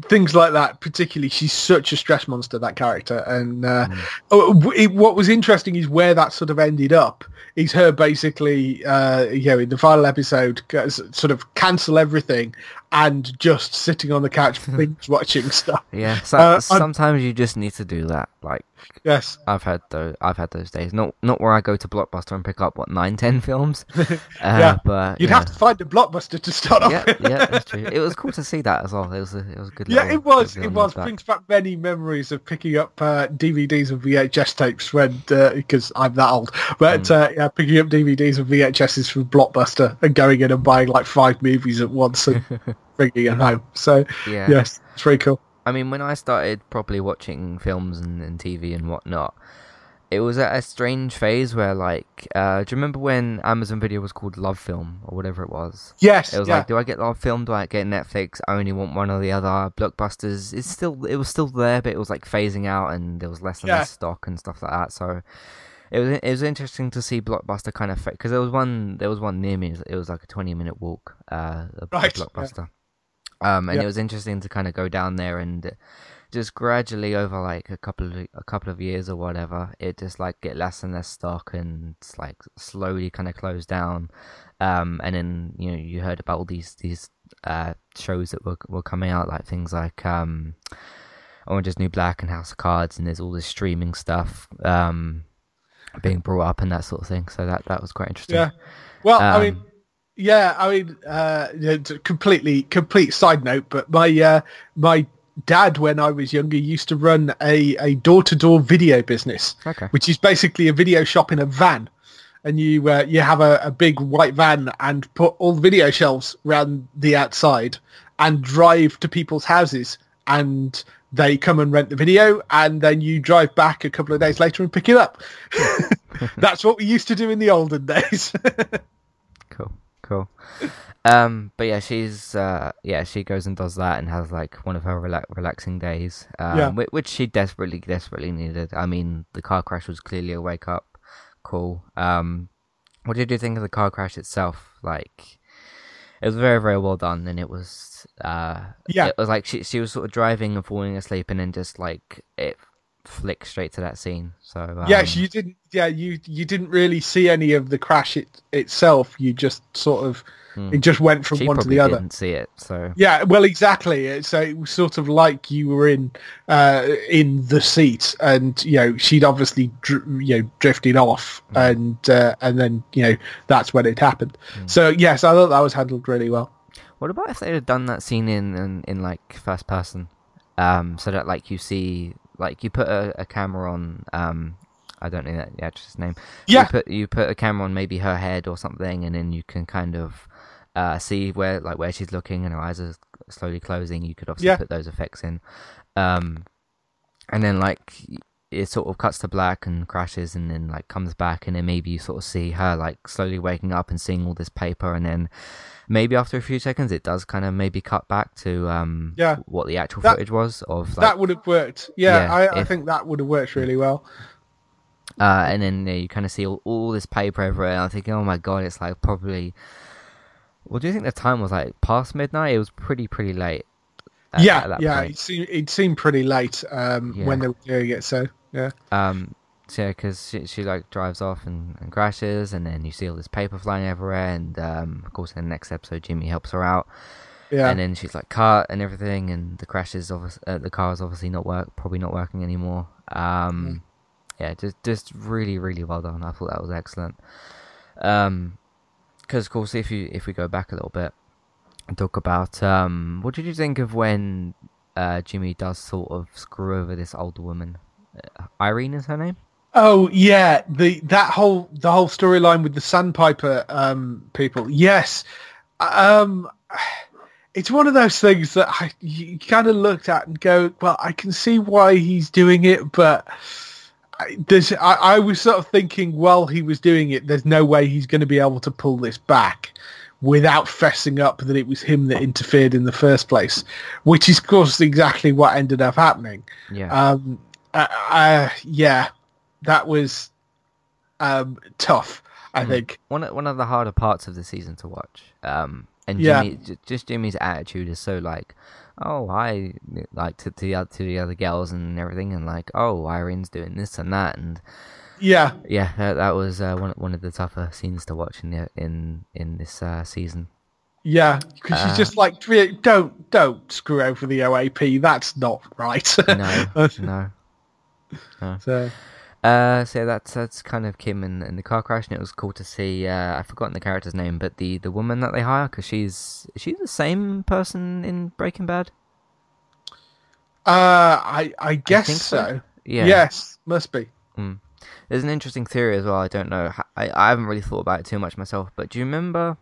Speaker 2: things like that particularly she's such a stress monster that character and uh, oh, it, what was interesting is where that sort of ended up is her basically uh, you know in the final episode sort of cancel everything and just sitting on the couch binge watching stuff
Speaker 1: yeah, so,
Speaker 2: Uh, I'm-
Speaker 1: sometimes you just need to do that. Like
Speaker 2: yes
Speaker 1: I've had those, I've had those days. Not not where I go to Blockbuster and pick up what nine, ten films. Uh,
Speaker 2: Yeah.
Speaker 1: but
Speaker 2: you'd
Speaker 1: yeah.
Speaker 2: have to find a blockbuster to start off
Speaker 1: yeah,
Speaker 2: with.
Speaker 1: yeah, that's true. It was cool to see that as well. It was a, it was a good.
Speaker 2: Yeah,
Speaker 1: little-
Speaker 2: it was. It was.
Speaker 1: back.
Speaker 2: Brings back many memories of picking up uh, DVDs and VHS tapes when, because I'm that old. But uh, yeah, picking up DVDs and VHSs from Blockbuster and going in and buying like five movies at once and bringing it home. So
Speaker 1: Yeah.
Speaker 2: yes, it's very cool.
Speaker 1: I mean, when I started properly watching films and, and TV and whatnot, it was at a strange phase where, like, uh, do you remember when Amazon Video was called Love Film or whatever it was?
Speaker 2: Yes,
Speaker 1: It was
Speaker 2: yeah.
Speaker 1: like, do I get Love Film? Do I get Netflix? I only want one or the other. Blockbusters, it's still, it was still there, but it was like phasing out, and there was less and
Speaker 2: Yeah.
Speaker 1: less stock and stuff like that. So it was, it was interesting to see Blockbuster kind of because there was one, there was one near me. It was like a twenty minute walk, uh,
Speaker 2: Right, yeah.
Speaker 1: Blockbuster. Um, and
Speaker 2: Yeah.
Speaker 1: it was interesting to kind of go down there and just gradually over like a couple of a couple of years or whatever, it just like get less and less stock and like slowly kind of close down. Um, and then you know you heard about all these these uh shows that were were coming out, like things like um, Orange is New Black and House of Cards, and there's all this streaming stuff um being brought up and that sort of thing. So that that was quite interesting.
Speaker 2: Yeah. Well, I mean,
Speaker 1: Um,
Speaker 2: yeah, I mean, uh, yeah, it's a completely complete side note, but my uh, my dad, when I was younger, used to run a a door to door video business,
Speaker 1: Okay.
Speaker 2: which is basically a video shop in a van. And you uh, you have a, a big white van and put all the video shelves around the outside and drive to people's houses and they come and rent the video and then you drive back a couple of days later and pick it up. That's what we used to do in the olden days.
Speaker 1: Cool, cool. Um, but yeah, she's uh, yeah, she goes and does that and has like one of her rela- relaxing days. Um,
Speaker 2: Yeah.
Speaker 1: which she desperately, desperately needed. I mean, the car crash was clearly a wake up. call. Um, what did you think of the car crash itself? Like, it was very, very well done, and it was uh,
Speaker 2: Yeah.
Speaker 1: it was like she she was sort of driving and falling asleep, and then just like it flicked straight to that scene. So um,
Speaker 2: Yes, you didn't. Yeah, you you didn't really see any of the crash it, itself. You just sort of it just went from
Speaker 1: she
Speaker 2: one to the other.
Speaker 1: didn't see it. So
Speaker 2: Yeah, well, exactly. So it was sort of like you were in uh, in the seat, and you know she'd obviously dr- you know drifted off, and uh, and then you know that's when it happened. So yes, I thought that was handled really well.
Speaker 1: What about if they had done that scene in, in in like first person, um, so that like you see like you put a, a camera on um, I don't know that the actress's name.
Speaker 2: Yeah.
Speaker 1: You put you put a camera on maybe her head or something, and then you can kind of uh, see where like where she's looking and her eyes are slowly closing. You could obviously
Speaker 2: Yeah.
Speaker 1: put those effects in, um, and then like it sort of cuts to black and crashes, and then like comes back, and then maybe you sort of see her like slowly waking up and seeing all this paper, and then maybe after a few seconds it does kind of maybe cut back to um
Speaker 2: Yeah.
Speaker 1: what the actual
Speaker 2: That-
Speaker 1: footage was of like
Speaker 2: that would have worked. Yeah,
Speaker 1: Yeah,
Speaker 2: I, I think that would have worked really well.
Speaker 1: uh and then uh, you kind of see all, all this paper everywhere and i'm thinking oh my god it's like probably well do you think the time was like past midnight it was pretty pretty late at-
Speaker 2: yeah,
Speaker 1: at
Speaker 2: yeah, it seemed it seemed pretty late um, when they were doing it. So yeah,
Speaker 1: um so yeah because she, she like drives off and, and crashes and then you see all this paper flying everywhere and um of course in the next episode jimmy helps her out.
Speaker 2: Yeah,
Speaker 1: and then she's like cut and everything and the crash is obviously uh, the car is obviously not work probably not working anymore. Um yeah just just really really well done. I thought that was excellent. Um because of course if you if we go back a little bit and talk about um what did you think of when uh jimmy does sort of screw over this older woman irene is her name
Speaker 2: Oh yeah, the that whole the whole storyline with the Sandpiper um, people. Yes, um, it's one of those things that I, you kind of looked at and go, well, I can see why he's doing it, but I, there's I, I was sort of thinking while he was doing it, there's no way he's going to be able to pull this back without fessing up that it was him that interfered in the first place, which is of course exactly what ended up happening.
Speaker 1: yeah
Speaker 2: Um, uh, uh, yeah, that was um, tough. I
Speaker 1: Hmm.
Speaker 2: think.
Speaker 1: one of, one of the harder parts of the season to watch. Um, and
Speaker 2: Yeah.
Speaker 1: Jimmy, j- just Jimmy's attitude is so like, oh, I like to, to the other to the other girls and everything, and like, oh, Irene's doing this and that, and
Speaker 2: Yeah,
Speaker 1: yeah, that, that was uh, one one of the tougher scenes to watch in the, in in this uh, season.
Speaker 2: yeah, because she's
Speaker 1: Uh,
Speaker 2: just like, don't, don't screw over the OAP. That's not right.
Speaker 1: No, no.
Speaker 2: So,
Speaker 1: Uh, so that's that's kind of Kim and, and the car crash, and it was cool to see. Uh, I've forgotten the character's name, but the the woman that they hire, because she's is she the same person in Breaking Bad.
Speaker 2: uh, I, I guess
Speaker 1: think so.
Speaker 2: so.
Speaker 1: Yeah.
Speaker 2: Yes, must be.
Speaker 1: There's an interesting theory as well. I don't know. I I haven't really thought about it too much myself. But do you remember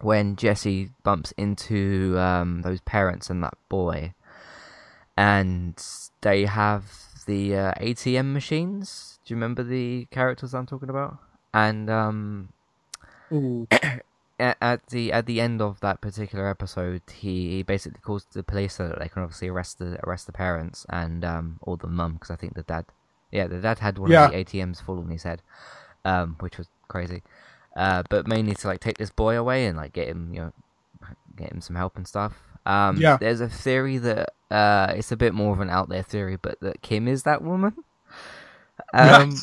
Speaker 1: when Jesse bumps into um, those parents and that boy, and they have the uh, ATM machines? Do you remember the characters I'm talking about? And um, at the at the end of that particular episode, he, he basically calls the police so that they can obviously arrest the arrest the parents and um or the mum because I think the dad, yeah, the dad had one
Speaker 2: Yeah.
Speaker 1: of the ATMs fall on his head, um, which was crazy, uh, but mainly to like take this boy away and like get him you know get him some help and stuff. Um,
Speaker 2: Yeah.
Speaker 1: There's a theory that uh, it's a bit more of an out there theory, but that Kim is that woman. Um,
Speaker 2: Right.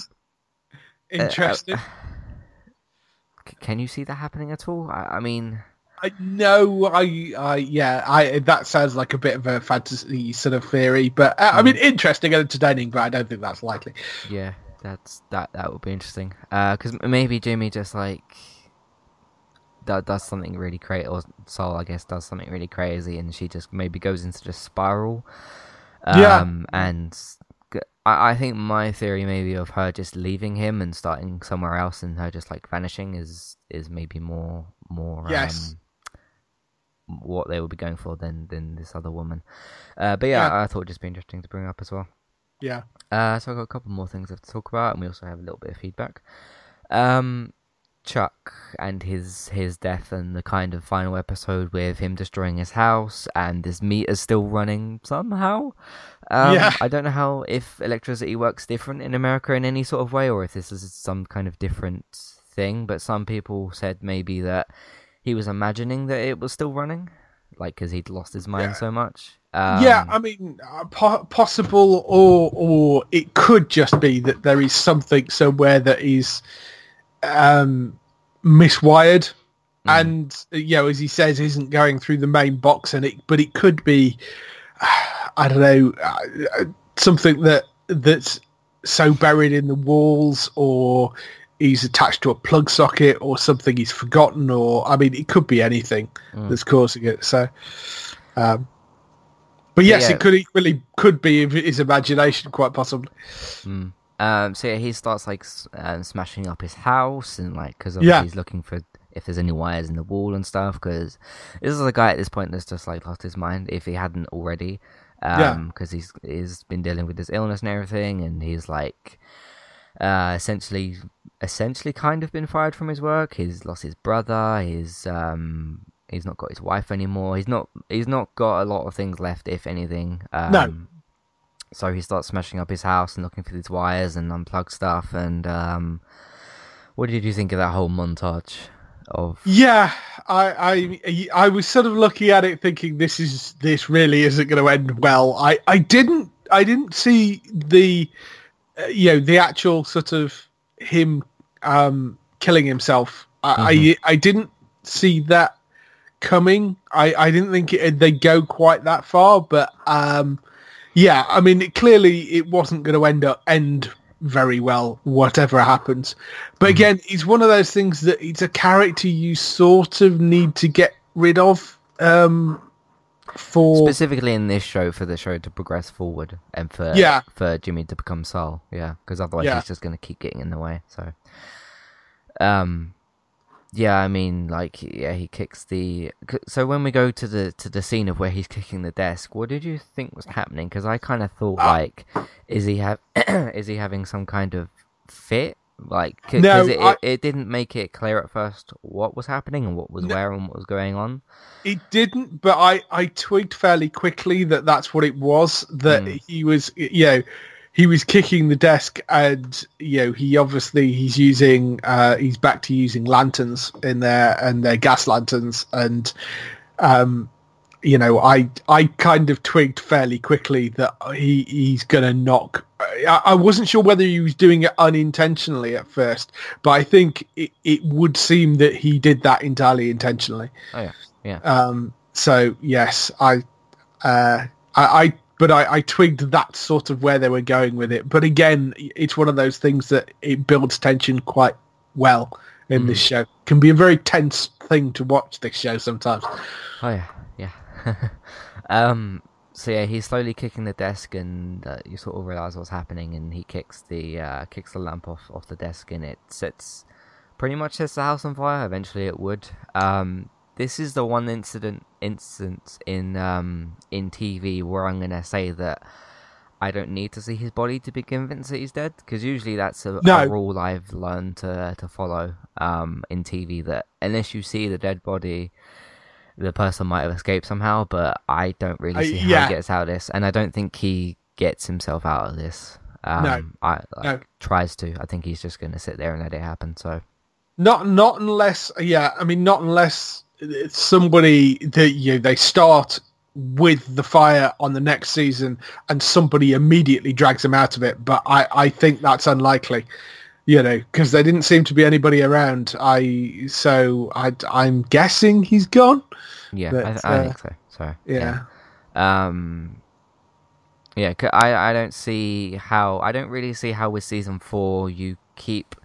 Speaker 2: Interesting.
Speaker 1: c- can you see that happening at all? I, I mean,
Speaker 2: I no, I, I, yeah, I. That sounds like a bit of a fantasy sort of theory, but uh, I mean, interesting and entertaining, but I don't think that's likely.
Speaker 1: yeah, that's that. That would be interesting. Because maybe Jimmy just like does, does something really crazy, or Saul, I guess, does something really crazy, and she just maybe goes into this spiral.
Speaker 2: Yeah.
Speaker 1: Um, and I think my theory maybe of her just leaving him and starting somewhere else, and her just like vanishing is is maybe more more
Speaker 2: Yes.
Speaker 1: um, what they would be going for than than this other woman. Uh, but yeah,
Speaker 2: Yeah.
Speaker 1: I thought it'd just be interesting to bring up as well.
Speaker 2: Yeah,
Speaker 1: Uh, so I've got a couple more things I have to talk about, and we also have a little bit of feedback. Um, Chuck and his his death, and the kind of final episode with him destroying his house, and this meter still running somehow. Um,
Speaker 2: Yeah.
Speaker 1: I don't know how if electricity works different in America in any sort of way, or if this is some kind of different thing. But some people said maybe that he was imagining that it was still running, like because he'd lost his mind
Speaker 2: Yeah.
Speaker 1: so much. Um,
Speaker 2: yeah. I mean, uh, po- possible, or or it could just be that there is something somewhere that is um, miswired, and uh, you know, as he says, isn't going through the main box, and it, but it could be, I don't know, uh, something that that's so buried in the walls, or he's attached to a plug socket, or something he's forgotten, or I mean, it could be anything
Speaker 1: Mm.
Speaker 2: that's causing it. So. Um, but yes,
Speaker 1: yeah.
Speaker 2: it could equally could be his imagination, quite possibly.
Speaker 1: Mm. Um, so yeah, he starts like um, smashing up his house and like because
Speaker 2: Yeah.
Speaker 1: he's looking for if there's any wires in the wall and stuff. Because this is a guy at this point that's just like lost his mind if he hadn't already.
Speaker 2: Yeah.
Speaker 1: Um, because he's he's been dealing with his illness and everything, and he's like, uh, essentially, essentially, kind of been fired from his work. He's lost his brother. He's um. He's not got his wife anymore. He's not. He's not got a lot of things left, if anything. Um,
Speaker 2: No.
Speaker 1: So he starts smashing up his house and looking for these wires and unplug stuff. And um, what did you think of that whole montage of?
Speaker 2: Yeah, I, I I was sort of looking at it, thinking this is this really isn't going to end well. I, I didn't I didn't see the uh, you know the actual sort of him um, killing himself. I, I I didn't see that coming. I, I didn't think it, they go quite that far, but um, yeah, I mean, clearly it wasn't going to end up end very well, whatever happens. But again, it's one of those things that it's a character you sort of need to get rid of um, for
Speaker 1: Specifically in this show, for the show to progress forward and for
Speaker 2: Yeah.
Speaker 1: for Jimmy to become Saul, yeah, because otherwise
Speaker 2: Yeah.
Speaker 1: he's just gonna keep getting in the way. So, um, yeah, I mean, like, yeah, he kicks the. So when we go to the to the scene of where he's kicking the desk, what did you think was happening? Because I kind of thought,
Speaker 2: Uh,
Speaker 1: like, is he have is he having some kind of fit? Like, because
Speaker 2: No,
Speaker 1: it,
Speaker 2: I-
Speaker 1: it, it didn't make it clear at first what was happening and what was
Speaker 2: No.
Speaker 1: where and what was going on.
Speaker 2: It didn't, but I, I twigged fairly quickly that that's what it was. That
Speaker 1: Mm.
Speaker 2: he was, you know, he was kicking the desk, and you know, he obviously he's using, uh, he's back to using lanterns in there, and they're gas lanterns, and um, you know, I I kind of twigged fairly quickly that he he's gonna knock. I, I wasn't sure whether he was doing it unintentionally at first, but I think it, it would seem that he did that entirely intentionally.
Speaker 1: Oh yeah, yeah.
Speaker 2: Um, so yes, I, uh, I, I, but I, I twigged that sort of where they were going with it. But again, it's one of those things that it builds tension quite well in this show. Can be a very tense thing to watch this show sometimes.
Speaker 1: Oh yeah, yeah. um. So yeah, he's slowly kicking the desk, and uh, you sort of realize what's happening. And he kicks the uh, kicks the lamp off off the desk, and it sets pretty much sets the house on fire. Eventually, it would. Um. This is the one incident instance in um in TV where I'm gonna say that I don't need to see his body to be convinced that he's dead, because usually that's a,
Speaker 2: No.
Speaker 1: a rule I've learned to to follow um in TV that unless you see the dead body the person might have escaped somehow, but I don't really
Speaker 2: I-
Speaker 1: see how
Speaker 2: yeah.
Speaker 1: he gets out of this, and I don't think he gets himself out of this. Um,
Speaker 2: No.
Speaker 1: I like,
Speaker 2: No.
Speaker 1: tries to. I think he's just going to sit there and let it happen. So
Speaker 2: Not, not unless, yeah, I mean, not unless it's somebody that you know, they start with the fire on the next season and somebody immediately drags him out of it. But I, I think that's unlikely, you know, because there didn't seem to be anybody around. I so I, I'm guessing he's gone.
Speaker 1: Yeah,
Speaker 2: But,
Speaker 1: I, th- I
Speaker 2: uh,
Speaker 1: think so. So
Speaker 2: Yeah.
Speaker 1: Um, yeah, I I don't see how I don't really see how with season four you keep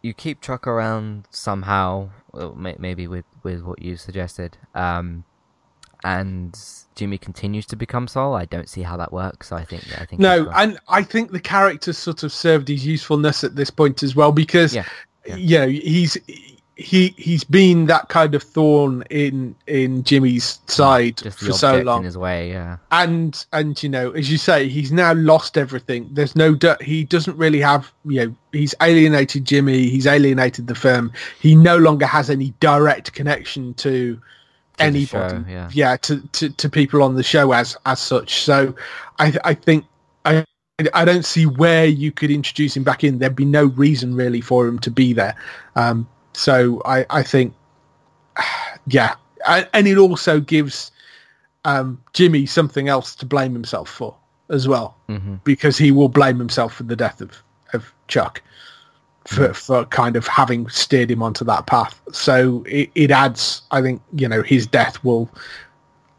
Speaker 1: you keep Chuck around somehow. Maybe with with what you suggested. Um, and Jimmy continues to become Saul. I don't see how that works. I think I think
Speaker 2: No, and I think the character sort of served his usefulness at this point as well because
Speaker 1: Yeah, yeah.
Speaker 2: you know he's he he's been that kind of thorn in in Jimmy's side
Speaker 1: just
Speaker 2: for so long.
Speaker 1: in his way. Yeah,
Speaker 2: and and you know as you say he's now lost everything there's no he doesn't really have you know he's alienated jimmy he's alienated the firm he no longer has any direct connection to,
Speaker 1: the
Speaker 2: anybody
Speaker 1: show, yeah.
Speaker 2: to, to to people on the show as as such so i i think i I don't see where you could introduce him back in. There'd be no reason really for him to be there. Um, so I, I think, yeah, and and it also gives um, Jimmy something else to blame himself for as well,
Speaker 1: hmm
Speaker 2: because he will blame himself for the death of, of Chuck for, for kind of having steered him onto that path. So it, it adds, I think, you know, his death will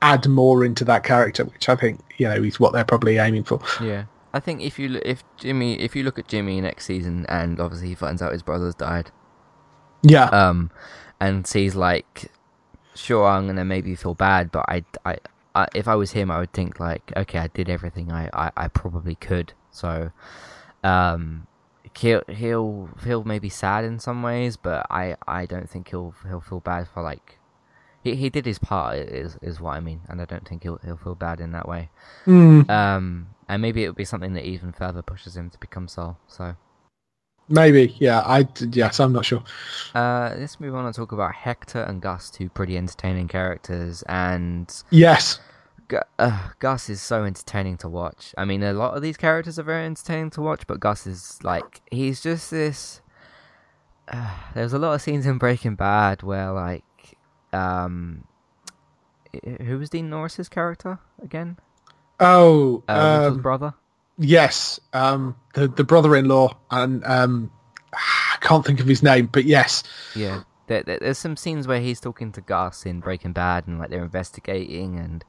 Speaker 2: add more into that character, which I think, you know, is what they're probably aiming for.
Speaker 1: yeah. I think if you if Jimmy if you look at Jimmy next season and obviously he finds out his brother's died,
Speaker 2: Yeah.
Speaker 1: um, and sees like, sure, I'm gonna maybe feel bad, but I, I, I, if I was him, I would think like, okay, I did everything I, I, I probably could. So, um, he'll he'll he'll maybe sad in some ways, but I, I don't think he'll he'll feel bad for like, he, he did his part is is what I mean, and I don't think he'll he'll feel bad in that way.
Speaker 2: Mm,
Speaker 1: Um, and maybe it would be something that even further pushes him to become Saul. So.
Speaker 2: Maybe. Yeah. I, yes, I'm not sure.
Speaker 1: Uh, let's move on and talk about Hector and Gus, two pretty entertaining characters. And
Speaker 2: Yes.
Speaker 1: Gu- uh, Gus is so entertaining to watch. I mean, a lot of these characters are very entertaining to watch, but Gus is like he's just this. Uh, there's a lot of scenes in Breaking Bad where like, um, who was Dean Norris's character again?
Speaker 2: Oh,
Speaker 1: Uh,
Speaker 2: um,
Speaker 1: brother.
Speaker 2: Yes. Um, the, the brother-in-law and, um, I can't think of his name, but yes.
Speaker 1: Yeah, there, there, there's some scenes where he's talking to Gus in Breaking Bad, and like they're investigating, and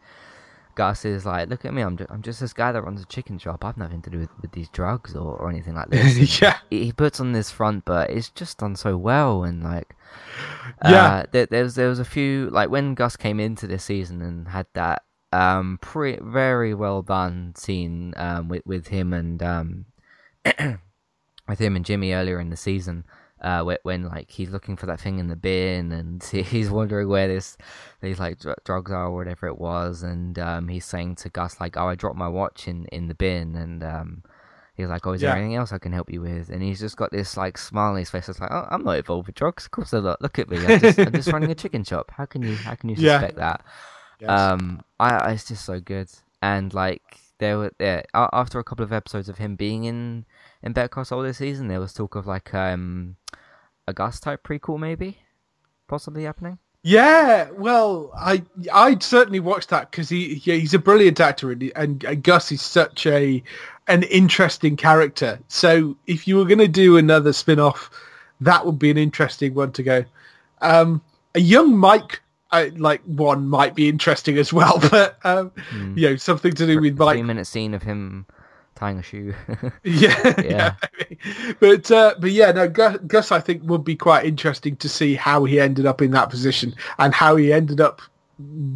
Speaker 1: Gus is like, "Look at me, I'm just, I'm just this guy that runs a chicken shop. I've nothing to do with, with these drugs or, or anything like this."
Speaker 2: Yeah.
Speaker 1: he, he puts on this front, but it's just done so well, and like,
Speaker 2: Yeah.
Speaker 1: uh, there, there was there was a few like when Gus came into this season and had that um pre very well done scene um with with him and um with him and Jimmy earlier in the season, uh, when, when like he's looking for that thing in the bin and he's wondering where this these like dr- drugs are or whatever it was, and um, he's saying to Gus like, "Oh, I dropped my watch in in the bin," and um, he's like, "Oh, is there anything else I can help you with?" And he's just got this like smile on his face. It's like, "Oh, I'm not involved with drugs. Of course I'm not. Look at me. I'm just, I'm just running a chicken shop. How can you how can you
Speaker 2: Yeah.
Speaker 1: suspect that?"
Speaker 2: Yes.
Speaker 1: Um, I, I it's just so good, and like there were a- after a couple of episodes of him being in in Better Call Saul this season, there was talk of like um a Gus type prequel maybe, possibly happening.
Speaker 2: Yeah, well, I I'd certainly watch that because he yeah, he's a brilliant actor and, and, and Gus is such a an interesting character. So if you were going to do another spin-off, that would be an interesting one to go. Um, a young Mike, I, like one might be interesting as well, but um,
Speaker 1: Hmm.
Speaker 2: you know something to do with
Speaker 1: Three
Speaker 2: Mike.
Speaker 1: minute scene of him tying a shoe.
Speaker 2: Yeah,
Speaker 1: Yeah.
Speaker 2: But uh, but yeah, no, Gus, Gus, I think would be quite interesting to see how he ended up in that position and how he ended up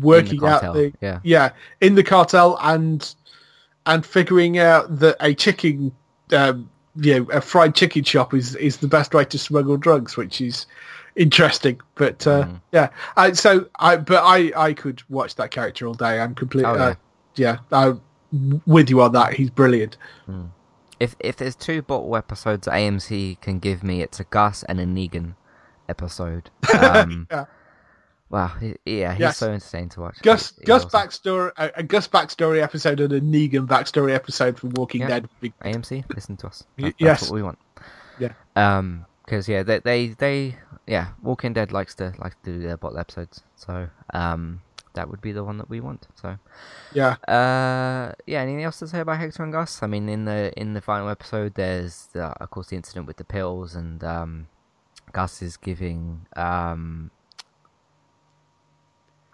Speaker 2: working out the
Speaker 1: yeah.
Speaker 2: yeah in the cartel and and figuring out that a chicken um, you know a fried chicken shop is is the best way to smuggle drugs, which is interesting. But uh,
Speaker 1: Mm.
Speaker 2: yeah, I, so I but I I could watch that character all day. I'm completely
Speaker 1: Oh,
Speaker 2: uh, yeah. I'm with you on that. He's brilliant.
Speaker 1: if if there's two bottle episodes AMC can give me, it's a Gus and a Negan episode. Um,
Speaker 2: Yeah.
Speaker 1: Wow, yeah, he's
Speaker 2: Yes.
Speaker 1: so insane to watch.
Speaker 2: Gus
Speaker 1: He-
Speaker 2: Gus
Speaker 1: awesome.
Speaker 2: backstory a, a Gus backstory episode and a Negan backstory episode from Walking
Speaker 1: Yeah.
Speaker 2: Dead.
Speaker 1: AMC, listen to us. That's
Speaker 2: yes.
Speaker 1: what we want.
Speaker 2: Yeah.
Speaker 1: Um, because yeah, they, they they yeah, Walking Dead likes to like to do their bottle episodes. So um, that would be the one that we want. So,
Speaker 2: Yeah.
Speaker 1: uh, yeah. Anything else to say about Hector and Gus? I mean, in the in the final episode, there's the, of course the incident with the pills, and um, Gus is giving um,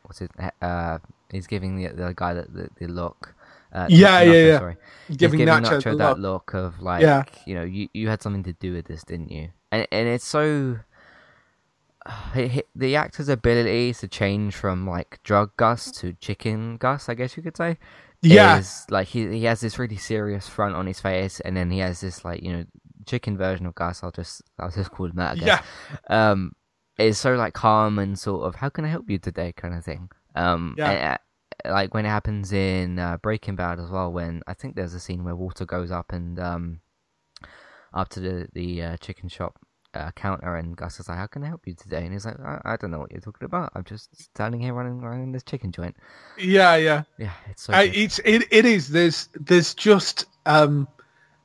Speaker 1: what's it? Uh, he's giving the the guy that the, the look. Uh,
Speaker 2: Yeah, yeah,
Speaker 1: Nacho,
Speaker 2: yeah.
Speaker 1: Sorry. He's
Speaker 2: Giving, Nacho, the
Speaker 1: that
Speaker 2: look.
Speaker 1: look of like,
Speaker 2: Yeah.
Speaker 1: you know, you, you had something to do with this, didn't you? And and it's so the actor's ability to change from like drug Gus to chicken Gus, I guess you could say.
Speaker 2: Yeah.
Speaker 1: is, like he he has this really serious front on his face, and then he has this like you know chicken version of Gus. I'll just I'll just call him that. I guess.
Speaker 2: Yeah.
Speaker 1: Um, it's so like calm and sort of how can I help you today kind of thing. Um,
Speaker 2: Yeah.
Speaker 1: and, uh, like when it happens in uh, Breaking Bad as well, when I think there's a scene where Walter goes up and um up to the the uh, chicken shop uh, counter, and Gus is like, "How can I help you today?" And he's like, "I, I don't know what you're talking about. I'm just standing here running running this chicken joint."
Speaker 2: Yeah, yeah.
Speaker 1: Yeah, it's so. Good.
Speaker 2: it's it, it is. There's there's just um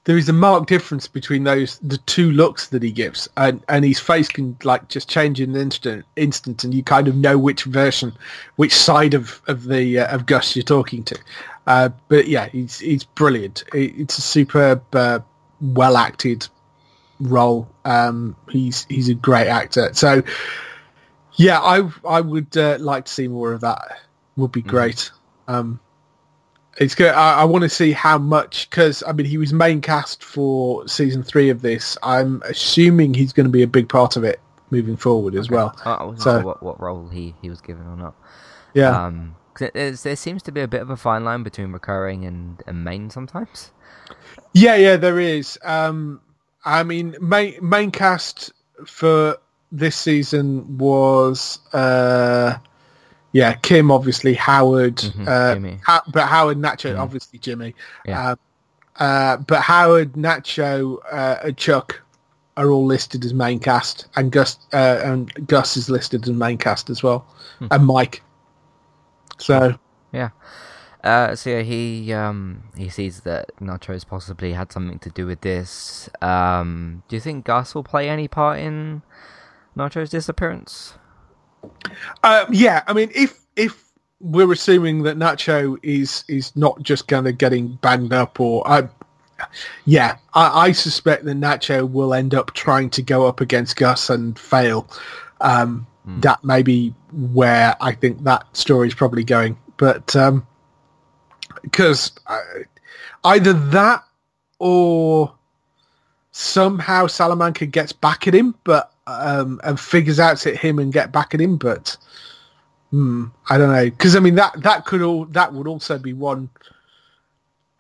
Speaker 2: there is a marked difference between those the two looks that he gives, and and his face can like just change in an instant, instant, and you kind of know which version, which side of of the uh, of Gus you're talking to. Uh, but yeah, he's he's brilliant. It, it's a superb, uh, well acted role. Um, he's he's a great actor. So yeah, I I would uh, like to see more of that. Would be great. Um, it's good. I, I want to see how much because I mean he was main cast for season three of this. I'm assuming he's going to be a big part of it moving forward as well.
Speaker 1: I I wasn't
Speaker 2: so-
Speaker 1: sure what, what role he, he was given or not.
Speaker 2: Yeah,
Speaker 1: Um, 'cause it- there seems to be a bit of a fine line between recurring and, and main sometimes.
Speaker 2: Yeah, yeah. There is. Um, I mean, main main cast for this season was uh, yeah Kim, obviously Howard,
Speaker 1: Mhm,
Speaker 2: uh, Ha- but Howard Nacho,
Speaker 1: Mhm.
Speaker 2: obviously Jimmy.
Speaker 1: Yeah.
Speaker 2: Uh, uh, but Howard, Nacho, uh, and Chuck are all listed as main cast, and Gus uh, and Gus is listed as main cast as well,
Speaker 1: Hmm.
Speaker 2: and Mike. So
Speaker 1: Uh, so yeah, he um he sees that Nacho's possibly had something to do with this. Um, do you think Gus will play any part in Nacho's disappearance?
Speaker 2: uh, yeah, I mean, if if we're assuming that Nacho is is not just kind of getting banged up, or I, yeah, I, I suspect that Nacho will end up trying to go up against Gus and fail. Um,
Speaker 1: Hmm.
Speaker 2: That may be where I think that story is probably going, but um, because either that or somehow Salamanca gets back at him, but um, and figures out to hit him and get back at him, but hmm, I don't know. Because I mean that that could all that would also be one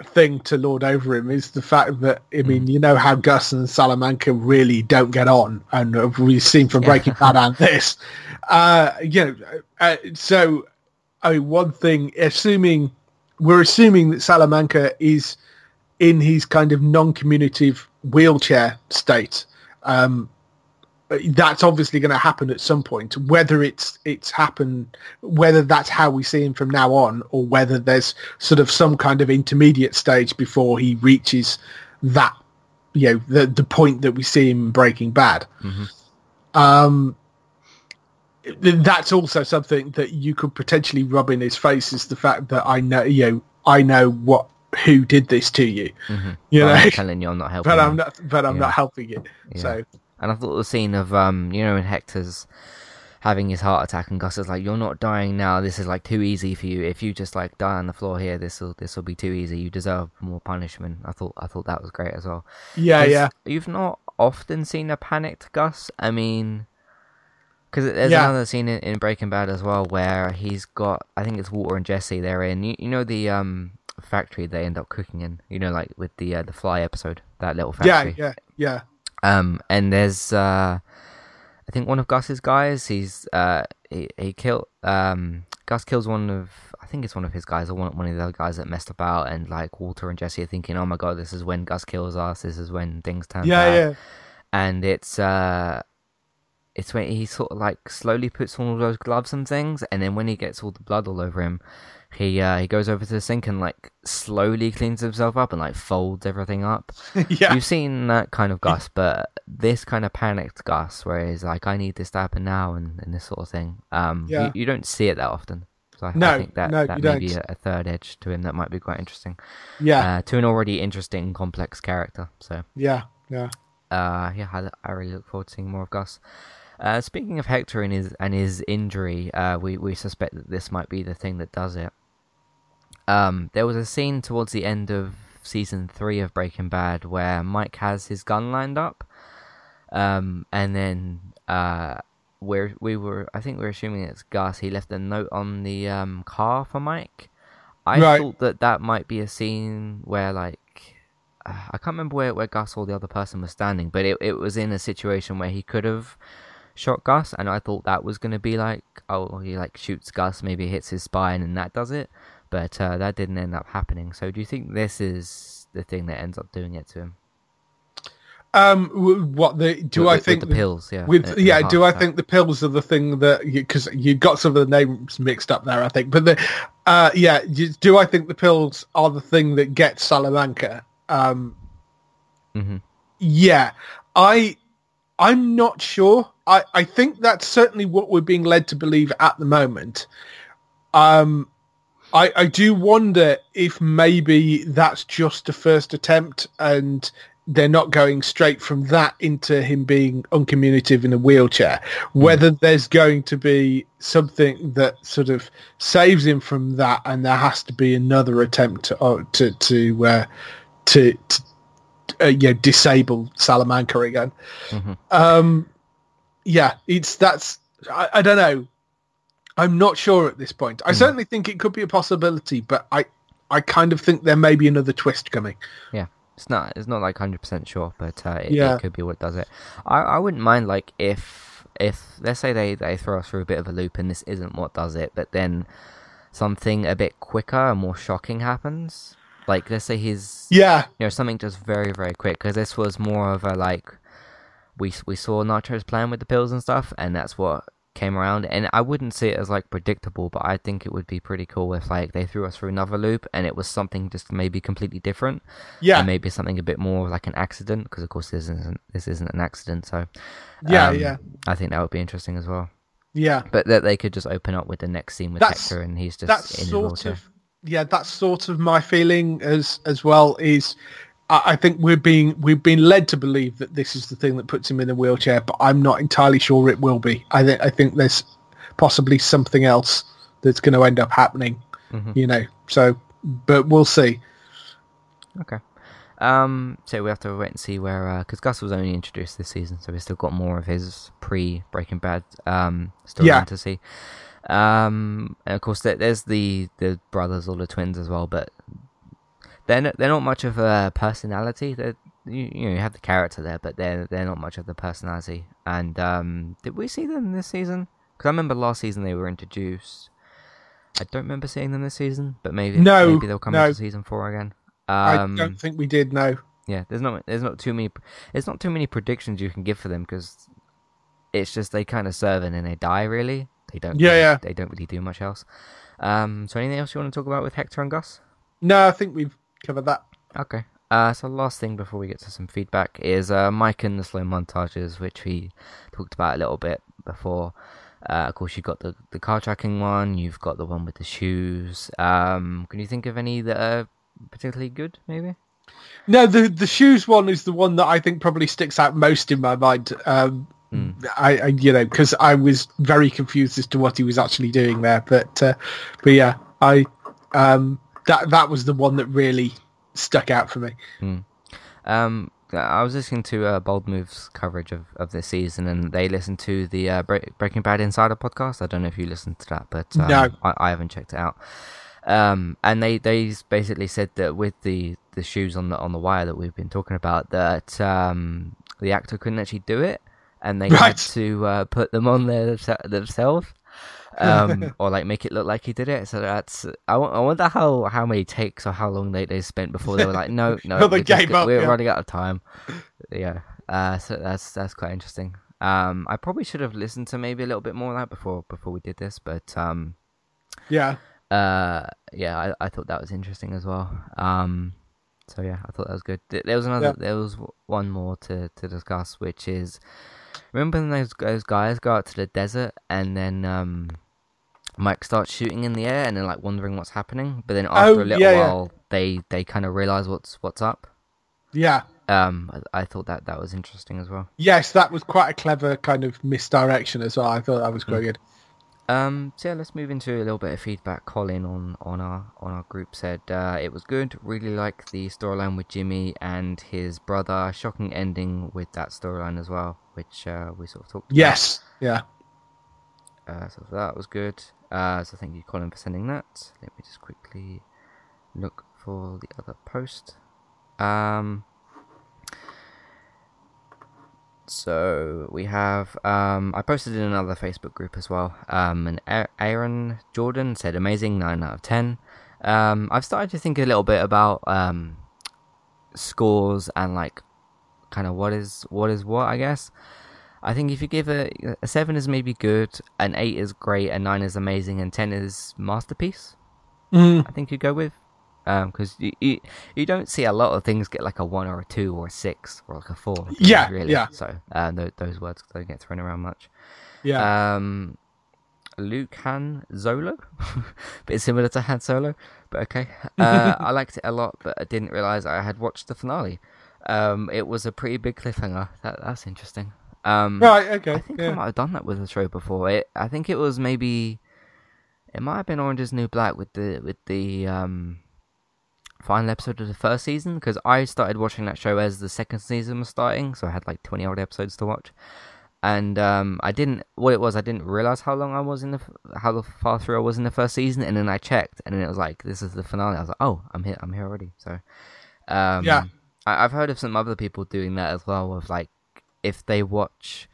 Speaker 2: thing to lord over him is the fact that I mean you know how Gus and Salamanca really don't get on, and we've seen from Breaking Bad and this. Uh, you know, uh, so I mean, one thing, assuming we're assuming that Salamanca is in his kind of non-communicative wheelchair state. Um, that's obviously going to happen at some point. Whether it's it's happened, whether that's how we see him from now on, or whether there's sort of some kind of intermediate stage before he reaches that, you know, the the point that we see him in Breaking Bad.
Speaker 1: Mhm.
Speaker 2: Um, that's also something that you could potentially rub in his face is the fact that I know, you know, I know what who did this to you,
Speaker 1: Mm-hmm.
Speaker 2: you know,
Speaker 1: I'm telling you, I'm not helping.
Speaker 2: but I'm not, but I'm
Speaker 1: Yeah.
Speaker 2: not helping it.
Speaker 1: Yeah.
Speaker 2: So
Speaker 1: And I thought the scene of um, you know, when Hector's having his heart attack and Gus is like, "You're not dying now. This is like too easy for you. If you just like die on the floor here, this will this will be too easy. You deserve more punishment." I thought I thought that was great as well.
Speaker 2: Yeah, yeah,
Speaker 1: You've not often seen a panicked Gus. I mean, because there's
Speaker 2: Yeah.
Speaker 1: another scene in, in Breaking Bad as well where he's got, I think it's Walter and Jesse. They're in, you, you know, the um factory they end up cooking in. You know, like with the uh, the fly episode, that little factory.
Speaker 2: yeah, yeah, yeah.
Speaker 1: Um, and there's, uh, I think one of Gus's guys. He's, uh, he, he killed, um, Gus kills one of, I think it's one of his guys or one, one of the other guys that messed about. And like Walter and Jesse are thinking, oh my god, this is when Gus kills us. This is when things turn
Speaker 2: yeah,
Speaker 1: bad.
Speaker 2: yeah.
Speaker 1: And it's, uh, it's when he sort of like slowly puts on all those gloves and things, and then when he gets all the blood all over him, he uh, he goes over to the sink and like slowly cleans himself up and like folds everything up.
Speaker 2: yeah.
Speaker 1: You've seen that kind of Gus, but this kind of panicked Gus, where he's like, "I need this to happen now," and, and this sort of thing. Um,
Speaker 2: Yeah.
Speaker 1: you, you don't see it that often. So I,
Speaker 2: No,
Speaker 1: I think that
Speaker 2: no,
Speaker 1: that may be
Speaker 2: don't.
Speaker 1: a, a third edge to him that might be quite interesting.
Speaker 2: Yeah,
Speaker 1: Uh, to an already interesting, complex character. So
Speaker 2: yeah, yeah.
Speaker 1: uh, yeah, I, I really look forward to seeing more of Gus. Uh, speaking of Hector and his and his injury, uh, we we suspect that this might be the thing that does it. Um, there was a scene towards the end of season three of Breaking Bad where Mike has his gun lined up, um, and then uh, we're we were I think we're assuming it's Gus. He left a note on the um, car for Mike. I
Speaker 2: Right.
Speaker 1: thought that that might be a scene where like uh, I can't remember where, where Gus or the other person was standing, but it, it was in a situation where he could have shot Gus, and I thought that was going to be like, oh, he like shoots Gus, maybe hits his spine, and that does it. But uh, that didn't end up happening. So do you think this is the thing that ends up doing it to him?
Speaker 2: Um, what the do
Speaker 1: With-
Speaker 2: I think
Speaker 1: with the pills? Yeah.
Speaker 2: With yeah, do I think the pills are the thing that because you, got some of the names mixed up there? I think, but the uh, yeah, do I think the pills are the thing that gets Salamanca? Um,
Speaker 1: Mhm.
Speaker 2: yeah, I I'm not sure. I I think that's certainly what we're being led to believe at the moment. Um, I I do wonder if maybe that's just a first attempt and they're not going straight from that into him being uncommunicative in a wheelchair. Whether there's going to be something that sort of saves him from that, and there has to be another attempt to uh, to to uh, to, to uh, yeah disable Salamanca again.
Speaker 1: Mhm.
Speaker 2: Um, yeah, it's that's I, I don't know. I'm not sure at this point. I certainly think it could be a possibility, but I I kind of think there may be another twist coming.
Speaker 1: Yeah, it's not it's not like hundred percent sure, but uh, it,
Speaker 2: Yeah.
Speaker 1: it could be what does it. I I wouldn't mind like if if let's say they they throw us through a bit of a loop and this isn't what does it, but then something a bit quicker and more shocking happens. Like let's say he's
Speaker 2: Yeah,
Speaker 1: you know something just very very quick because this was more of a like we we saw Nacho's plan with the pills and stuff, and that's what came around. And I wouldn't see it as like predictable, but I think it would be pretty cool if like they threw us through another loop and it was something just maybe completely different
Speaker 2: yeah,
Speaker 1: and maybe something a bit more like an accident because of course this isn't this isn't an accident so
Speaker 2: yeah,
Speaker 1: um,
Speaker 2: yeah,
Speaker 1: i think that would be interesting as well
Speaker 2: yeah.
Speaker 1: but that they could just open up with the next scene with
Speaker 2: That's-
Speaker 1: hector and he's just
Speaker 2: That's
Speaker 1: in
Speaker 2: sort
Speaker 1: wheelchair.
Speaker 2: of yeah. That's sort of my feeling as as well. Is I, think we're being we've been led to believe that this is the thing that puts him in a wheelchair, but I'm not entirely sure it will be. I think I think there's possibly something else that's going to end up happening.
Speaker 1: Mhm.
Speaker 2: You know, so but we'll see.
Speaker 1: okay um so we have to wait and see where because gus was only introduced this season so we've still got more of his pre breaking bad um storyline
Speaker 2: Yeah.
Speaker 1: to see um and of course there, there's the the brothers or the twins as well but they're not, they're not much of a personality. They're, you, you know, you have the character there, but they're they're not much of the personality. And um, did we see them this season? Because I remember last season they were introduced. I don't remember seeing them this season, but maybe
Speaker 2: No,
Speaker 1: maybe they'll come
Speaker 2: no.
Speaker 1: into season four again. Um,
Speaker 2: I don't think we did No.
Speaker 1: yeah, there's not there's not too many there's not too many predictions you can give for them because it's just they kind of serve and then they die. Really, they don't.
Speaker 2: Yeah,
Speaker 1: really-
Speaker 2: yeah.
Speaker 1: They don't really do much else. Um, so anything else you want to talk about with Hector and Gus?
Speaker 2: No, I think we've covered that.
Speaker 1: Okay. Uh, so last thing before we get to some feedback is uh, Mike and the slow montages, which we talked about a little bit before. Uh, of course, you've got the, the car tracking one, you've got the one with the shoes. Um, can you think of any that are particularly good, maybe?
Speaker 2: No, the the shoes one is the one that I think probably sticks out most in my mind. Um, I, I, you know, because I was very confused as to what he was actually doing there. But, uh, but yeah, I um, that that was the one that really stuck out for me.
Speaker 1: Um, I was listening to uh, Bold Moves coverage of, of this season, and they listened to the uh, Bre- Breaking Bad Insider podcast. I don't know if you listened to that, but um,
Speaker 2: No.
Speaker 1: I, I haven't checked it out. Um, and they, they basically said that with the, the shoes on the on the wire that we've been talking about, that um, the actor couldn't actually do it, and they had to uh, put them on there themselves. um, or like make it look like he did it. So that's I, I wonder how how many takes or how long they, they spent before they were like, no, no,
Speaker 2: Well,
Speaker 1: we're, just
Speaker 2: up,
Speaker 1: we're
Speaker 2: yeah.
Speaker 1: running out of time. Yeah, uh, so that's that's quite interesting. Um, I probably should have listened to maybe a little bit more of that before before we did this, but um,
Speaker 2: Yeah,
Speaker 1: uh, yeah, I, I thought that was interesting as well. Um, so yeah, I thought that was good. There was another,
Speaker 2: Yeah.
Speaker 1: there was one more to, to discuss, which is remember when those those guys go out to the desert and then um, Mike starts shooting in the air and then like wondering what's happening, but then after
Speaker 2: Oh,
Speaker 1: a little
Speaker 2: yeah, yeah.
Speaker 1: while they they kind of realize what's what's up.
Speaker 2: Yeah.
Speaker 1: Um, I, I thought that that was interesting as well.
Speaker 2: Yes, that was quite a clever kind of misdirection as well. I thought that was quite
Speaker 1: Mm.
Speaker 2: good.
Speaker 1: Um, so yeah, let's move into a little bit of feedback. Colin on on our on our group said uh, it was good. Really like the storyline with Jimmy and his brother. Shocking ending with that storyline as well, which uh, we sort of talked. about.
Speaker 2: Yes. Yeah.
Speaker 1: Uh, so that was good. Uh, so thank you, Colin, for sending that. Let me just quickly look for the other post. Um, so we have. Um, I posted in another Facebook group as well. Um, and Aaron Jordan said amazing, nine out of ten. Um, I've started to think a little bit about um, scores and like kind of what is what is what. I guess. I think if you give a a seven is maybe good, an eight is great, a nine is amazing, and ten is masterpiece.
Speaker 2: Mm.
Speaker 1: I think you go with, because you, you you don't see a lot of things get like a one or a two or a six or like a four.
Speaker 2: Yeah,
Speaker 1: really.
Speaker 2: yeah.
Speaker 1: So uh, th- those words don't get thrown around much.
Speaker 2: Yeah.
Speaker 1: Um, Luke Han Solo, bit similar to Han Solo, but okay. Uh, I liked it a lot, but I didn't realize I had watched the finale. Um, it was a pretty big cliffhanger. That that's interesting. Um,
Speaker 2: right. Okay.
Speaker 1: I think I might have done that with the show before. It, I think it was maybe, it might have been Orange Is New Black with the with the um, final episode of the first season because I started watching that show as the second season was starting, so I had like twenty odd episodes to watch, and um, I didn't. What it was, I didn't realize how long I was in the how far through I was in the first season, and then I checked, and then it was like this is the finale. I was like, oh, I'm here, I'm here already. So, um,
Speaker 2: Yeah.
Speaker 1: I, I've heard of some other people doing that as well. With like, if they watch,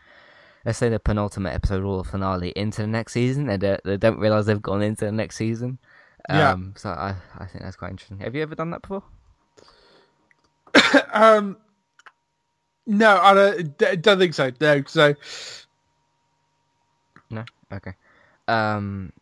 Speaker 1: let's say the penultimate episode or the finale into the next season, and they, they don't realize they've gone into the next season.
Speaker 2: Yeah.
Speaker 1: Um, so I, I think that's quite interesting. Have you ever done that before?
Speaker 2: um. No, I don't, d- don't think so. No. So.
Speaker 1: No. Okay. Um,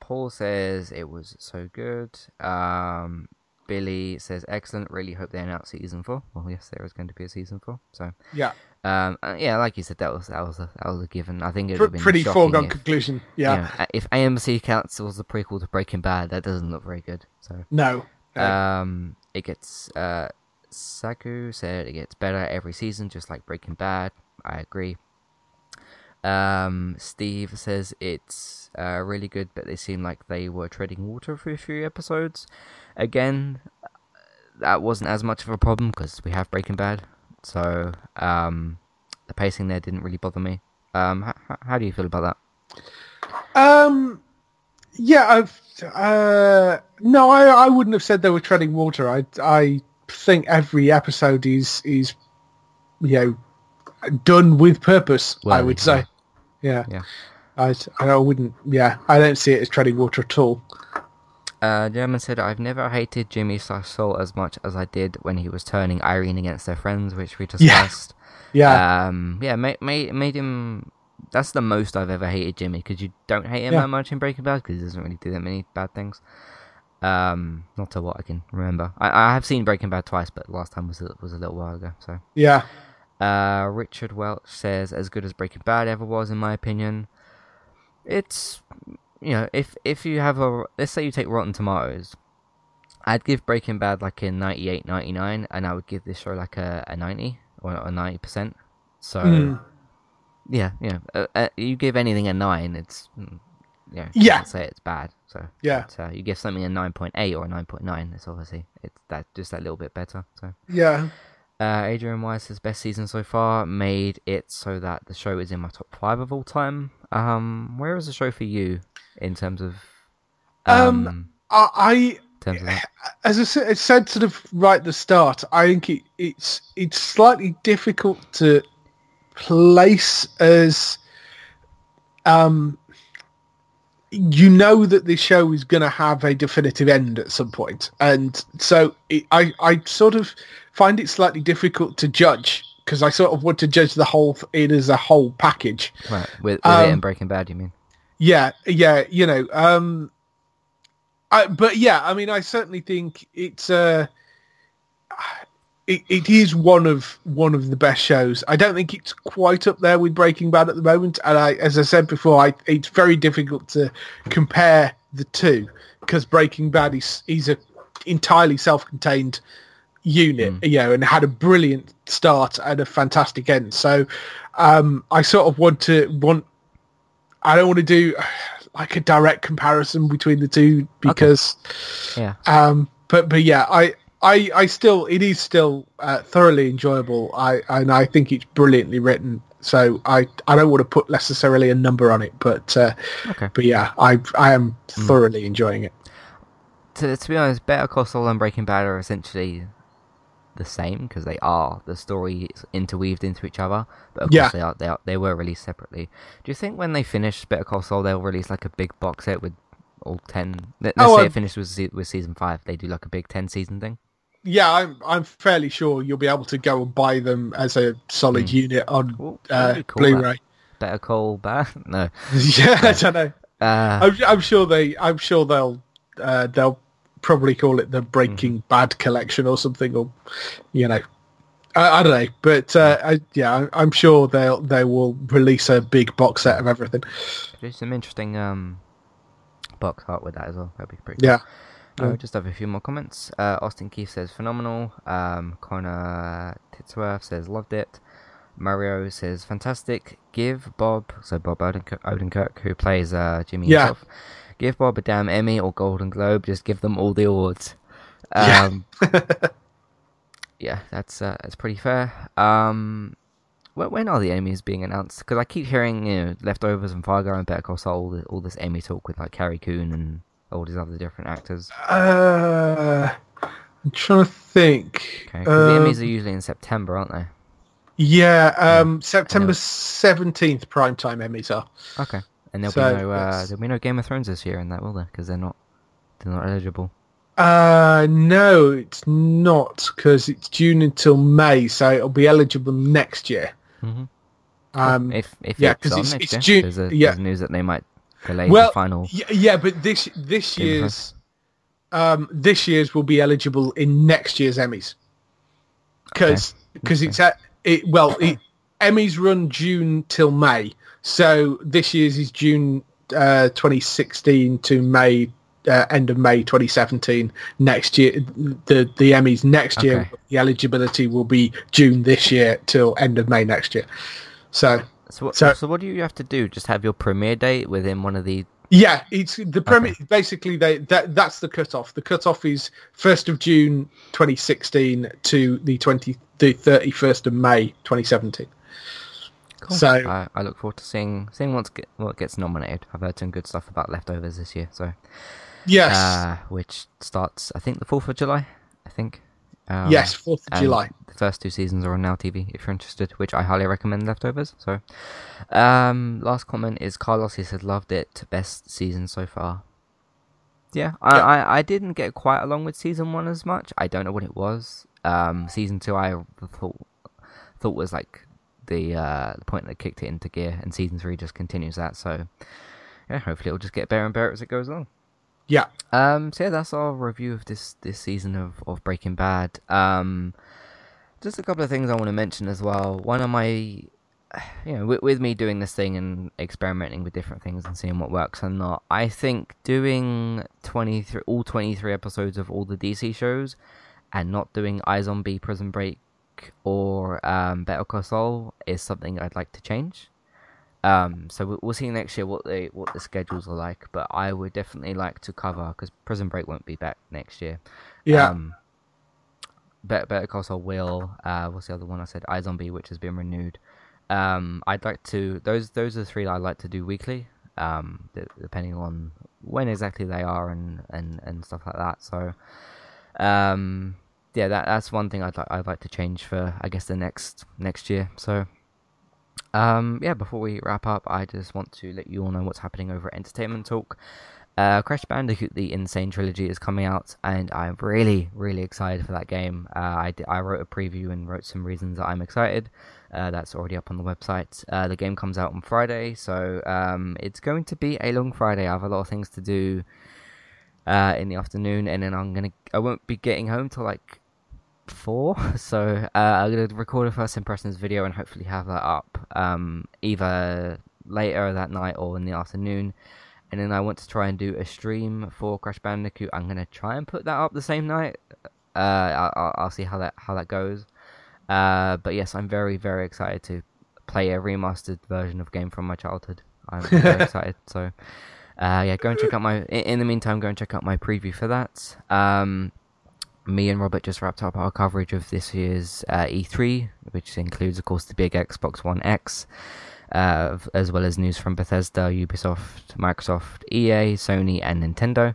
Speaker 1: Paul says it was so good. Um, Billy says excellent. Really hope they announce season four. Well, yes, there is going to be a season four. So,
Speaker 2: Yeah.
Speaker 1: Um, uh, yeah, like you said, that was that was a that was a given. I think it would been
Speaker 2: pretty foregone conclusion.
Speaker 1: you
Speaker 2: Yeah.
Speaker 1: know, uh, if AMC was the prequel to Breaking Bad, that doesn't look very good. So,
Speaker 2: No. no.
Speaker 1: um, it gets uh, Saku said it gets better every season, just like Breaking Bad. I agree. Um, Steve says it's uh, really good, but they seem like they were treading water for a few episodes. Again, that wasn't as much of a problem because we have Breaking Bad, so um, the pacing there didn't really bother me. Um, h- how do you feel about that?
Speaker 2: Um, yeah, I've, uh, no, I, I wouldn't have said they were treading water. I, I think every episode is, is, you know, done with purpose. I would
Speaker 1: yeah.
Speaker 2: say, yeah,
Speaker 1: Yeah.
Speaker 2: I, I wouldn't, yeah, I don't see it as treading water at all.
Speaker 1: Uh, German said, I've never hated Jimmy slash Saul as much as I did when he was turning Irene against their friends, which we
Speaker 2: Yeah.
Speaker 1: discussed.
Speaker 2: Yeah,
Speaker 1: Um, yeah, made, made, made him. That's the most I've ever hated Jimmy because you don't hate him
Speaker 2: Yeah.
Speaker 1: that much in Breaking Bad because he doesn't really do that many bad things. Um, not to what I can remember. I, I have seen Breaking Bad twice, but last time was a, was a little while ago. So,
Speaker 2: yeah,
Speaker 1: uh, Richard Welch says, as good as Breaking Bad ever was, in my opinion. It's, you know, if if you have a, let's say you take Rotten Tomatoes, I'd give Breaking Bad like a 98, 99, and I would give this show like a, a 90 or a 90%. So,
Speaker 2: Mm.
Speaker 1: yeah, yeah. Uh, uh, you give anything a 9, it's, mm, yeah, you
Speaker 2: Yeah.
Speaker 1: can't say it's bad. So,
Speaker 2: Yeah.
Speaker 1: but, uh, you give something a 9.8 or a 9.9, it's obviously, it's that just that little bit better. So,
Speaker 2: yeah.
Speaker 1: uh, Adrian Weiss' best season so far made it so that the show is in my top five of all time. Um, where is the show for you in terms of
Speaker 2: Um,
Speaker 1: um,
Speaker 2: I, I
Speaker 1: terms of
Speaker 2: as I said, I said sort of right at the start, I think it, it's it's slightly difficult to place as um you know that this show is going to have a definitive end at some point, and so it, I I sort of find it slightly difficult to judge because I sort of want to judge the whole it as a whole package.
Speaker 1: Right, with, with it
Speaker 2: um,
Speaker 1: and Breaking Bad, you mean?
Speaker 2: Yeah, yeah, you know, um, I, but yeah, I mean, I certainly think it's uh, it, it is one of one of the best shows. I don't think it's quite up there with Breaking Bad at the moment, and I, as I said before, I, it's very difficult to compare the two because Breaking Bad is is a entirely self-contained unit, you know, and had a brilliant start and a fantastic end. So um, I sort of want to want. I don't want to do like a direct comparison between the two because,
Speaker 1: Yeah.
Speaker 2: um, but but yeah, I. I, I still it is still uh, thoroughly enjoyable. I and I think it's brilliantly written. So I I don't want to put necessarily a number on it, but uh,
Speaker 1: Okay.
Speaker 2: but yeah, I I am thoroughly enjoying it.
Speaker 1: To, to be honest, Better Call Saul and Breaking Bad are essentially the same because they are the story is interweaved into each other. But of
Speaker 2: Yeah.
Speaker 1: course, they are, they are they were released separately. Do you think when they finish Better Call Saul, they'll release like a big box set with all ten? Let, us
Speaker 2: Oh,
Speaker 1: say
Speaker 2: um,
Speaker 1: it finished with with season five. They do like a big ten season thing.
Speaker 2: Yeah, I'm I'm fairly sure you'll be able to go and buy them as a solid unit on
Speaker 1: Ooh,
Speaker 2: uh,
Speaker 1: cool.
Speaker 2: Blu-ray.
Speaker 1: Better Call Bad? No.
Speaker 2: yeah, I don't know.
Speaker 1: Uh,
Speaker 2: I'm, I'm sure they. I'm sure they'll. Uh, they'll probably call it the Breaking
Speaker 1: Mm-hmm.
Speaker 2: Bad collection or something, or you know, I, I don't know. But uh, I, yeah, I- I'm sure they'll they will release a big box set of everything.
Speaker 1: there's some interesting um box art with that as well. That'd be pretty. Cool.
Speaker 2: Yeah,
Speaker 1: Uh,
Speaker 2: Yeah.
Speaker 1: just have a few more comments. Uh, Austin Keith says phenomenal. Um, Connor Titsworth says loved it. Mario says fantastic. Give Bob, so Bob Odenkirk, Odenkirk who plays uh, Jimmy
Speaker 2: Yeah.
Speaker 1: himself, give Bob a damn Emmy or Golden Globe. Just give them all the awards.
Speaker 2: Yeah.
Speaker 1: Um, yeah, that's uh, that's pretty fair. Um, when, when are the Emmys being announced? Because I keep hearing you know Leftovers and Fargo and Better Call Saul, all, this Emmy talk with like Carrie Coon and all these other different actors.
Speaker 2: uh, I'm trying to think.
Speaker 1: Okay, 'cause the
Speaker 2: Um,
Speaker 1: Emmys are usually in September, aren't they?
Speaker 2: Yeah, um, September seventeenth primetime Emmys are.
Speaker 1: Okay, and there'll
Speaker 2: So,
Speaker 1: be no uh, there'll be no Game of Thrones this year in that, will there? Because they're not they're not eligible.
Speaker 2: Uh, no, it's not because it's June until May, so it'll be eligible next year.
Speaker 1: hmm
Speaker 2: Um,
Speaker 1: if if
Speaker 2: yeah,
Speaker 1: it's
Speaker 2: 'cause
Speaker 1: on
Speaker 2: it's- it's June-
Speaker 1: there's, a,
Speaker 2: yeah.
Speaker 1: there's news that they might delay
Speaker 2: Well,
Speaker 1: the final.
Speaker 2: yeah, yeah, but this this
Speaker 1: Game
Speaker 2: year's um this year's will be eligible in next year's Emmys because because it's at it well it, Emmys run June till May, so this year's is June uh 2016 to May. Uh, end of May 2017. Next year, the the Emmys next year,
Speaker 1: Okay.
Speaker 2: the eligibility will be June this year till end of May next year. So
Speaker 1: So what,
Speaker 2: so-
Speaker 1: so what do you have to do? Just have your premiere date within one of the
Speaker 2: Yeah, it's the premise. Basically, they that that's the cutoff. The cutoff is first of June 2016 to the 20 the 31st of May 2017. So
Speaker 1: I, I look forward to seeing seeing what's get, what gets nominated. I've heard some good stuff about Leftovers this year, so
Speaker 2: yes,
Speaker 1: uh, which starts I think the fourth of July. I think. Um,
Speaker 2: yes, 4th of July.
Speaker 1: The first two seasons are on Now TV if you're interested, which I highly recommend. Leftovers. So, um, last comment is Carlos. He said loved it. Best season so far. Yeah, I,
Speaker 2: Yeah.
Speaker 1: I, I didn't get quite along with season one as much. I don't know what it was. Um, season two I thought thought was like the uh the point that kicked it into gear, and season three just continues that. So, yeah, hopefully it'll just get better and better as it goes along.
Speaker 2: Yeah,
Speaker 1: Um, so yeah, that's our review of this this season of, of Breaking Bad. Um, just a couple of things I want to mention as well. One of my, you know, with, with me doing this thing and experimenting with different things and seeing what works and not, I think doing twenty three all twenty three episodes of all the DC shows, and not doing iZombie, Prison Break, or um, Better Call Saul is something I'd like to change. Um, so we- we'll see next year what the what the schedules are like. But I would definitely like to cover because Prison Break won't be back next year.
Speaker 2: yeah,
Speaker 1: Um, Better, Better Call Saul will. Uh, what's the other one I said? iZombie, which has been renewed. Um, I'd like to. Those those are the three that I'd like to do weekly. Um, d- depending on when exactly they are and and and stuff like that. So, um, yeah, that that's one thing I'd like I'd like to change for I guess the next next year. So. Um, yeah, before we wrap up, I just want to let you all know what's happening over at Entertainment Talk. Uh, Crash Bandicoot: The N. Sane Trilogy is coming out, and I'm really, really excited for that game. Uh, I, I wrote a preview and wrote some reasons that I'm excited. Uh, that's already up on the website. Uh, the game comes out on Friday, so um, it's going to be a long Friday. I have a lot of things to do uh, in the afternoon, and then I'm gonna I won't be getting home till like four, so uh, I'm gonna record a first impressions video and hopefully have that up um, either later that night or in the afternoon. And then I want to try and do a stream for Crash Bandicoot. I'm gonna try and put that up the same night. Uh, I'll, I'll see how that how that goes. Uh, but yes, I'm very very excited to play a remastered version of game from my childhood. I'm very excited. So, uh, yeah, go and check out my. In, the meantime, go and check out my preview for that. Um, me and Robert just wrapped up our coverage of this year's uh, E3, which includes, of course, the big Xbox One X, uh, as well as news from Bethesda, Ubisoft, Microsoft, EA, Sony, and Nintendo.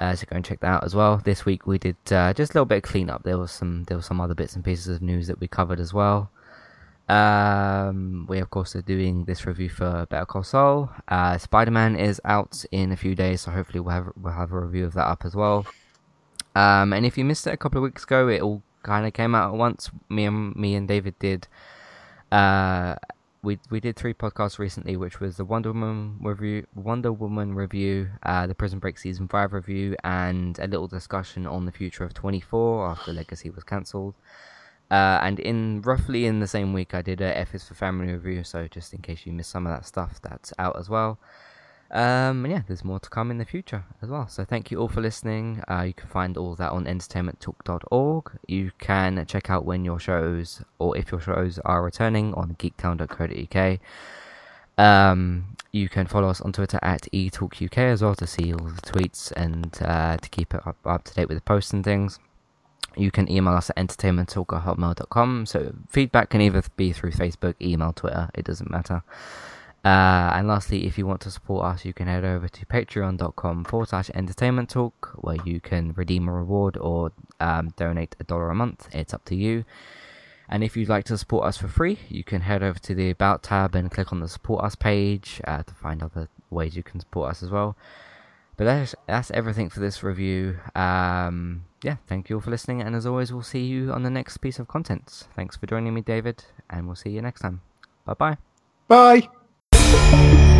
Speaker 1: Uh, so go and check that out as well. This week we did uh, just a little bit of cleanup. There was some there was some other bits and pieces of news that we covered as well. Um, we of course are doing this review for Better Call Saul. Uh, Spider Man is out in a few days, so hopefully we'll have we'll have a review of that up as well. Um, and if you missed it a couple of weeks ago, it all kind of came out at once. Me and me and David did. Uh, we we did three podcasts recently, which was the Wonder Woman review, Wonder Woman review, uh, the Prison Break season five review, and a little discussion on the future of twenty four after Legacy was cancelled. Uh, and in roughly in the same week, I did a F is for Family review. So just in case you missed some of that stuff, that's out as well. Um, and yeah, there's more to come in the future as well. So thank you all for listening. Uh, you can find all that on entertainmenttalk.org. You can check out when your shows or if your shows are returning on geektown.co.uk. Um, you can follow us on Twitter at eTalkUK as well to see all the tweets and uh, to keep it up, up to date with the posts and things you can email us at entertainmenttalk@hotmail.com. So feedback can either be through Facebook, email, Twitter. It doesn't matter. Uh, and lastly, if you want to support us, you can head over to patreon.com forward slash entertainment talk, where you can redeem a reward or um, donate a dollar a month. It's up to you. And if you'd like to support us for free, you can head over to the About tab and click on the Support Us page uh, to find other ways you can support us as well. But that's, that's everything for this review. Um, yeah, thank you all for listening, and as always, we'll see you on the next piece of content. Thanks for joining me, David, and we'll see you next time. Bye-bye.
Speaker 2: Bye. Thank you.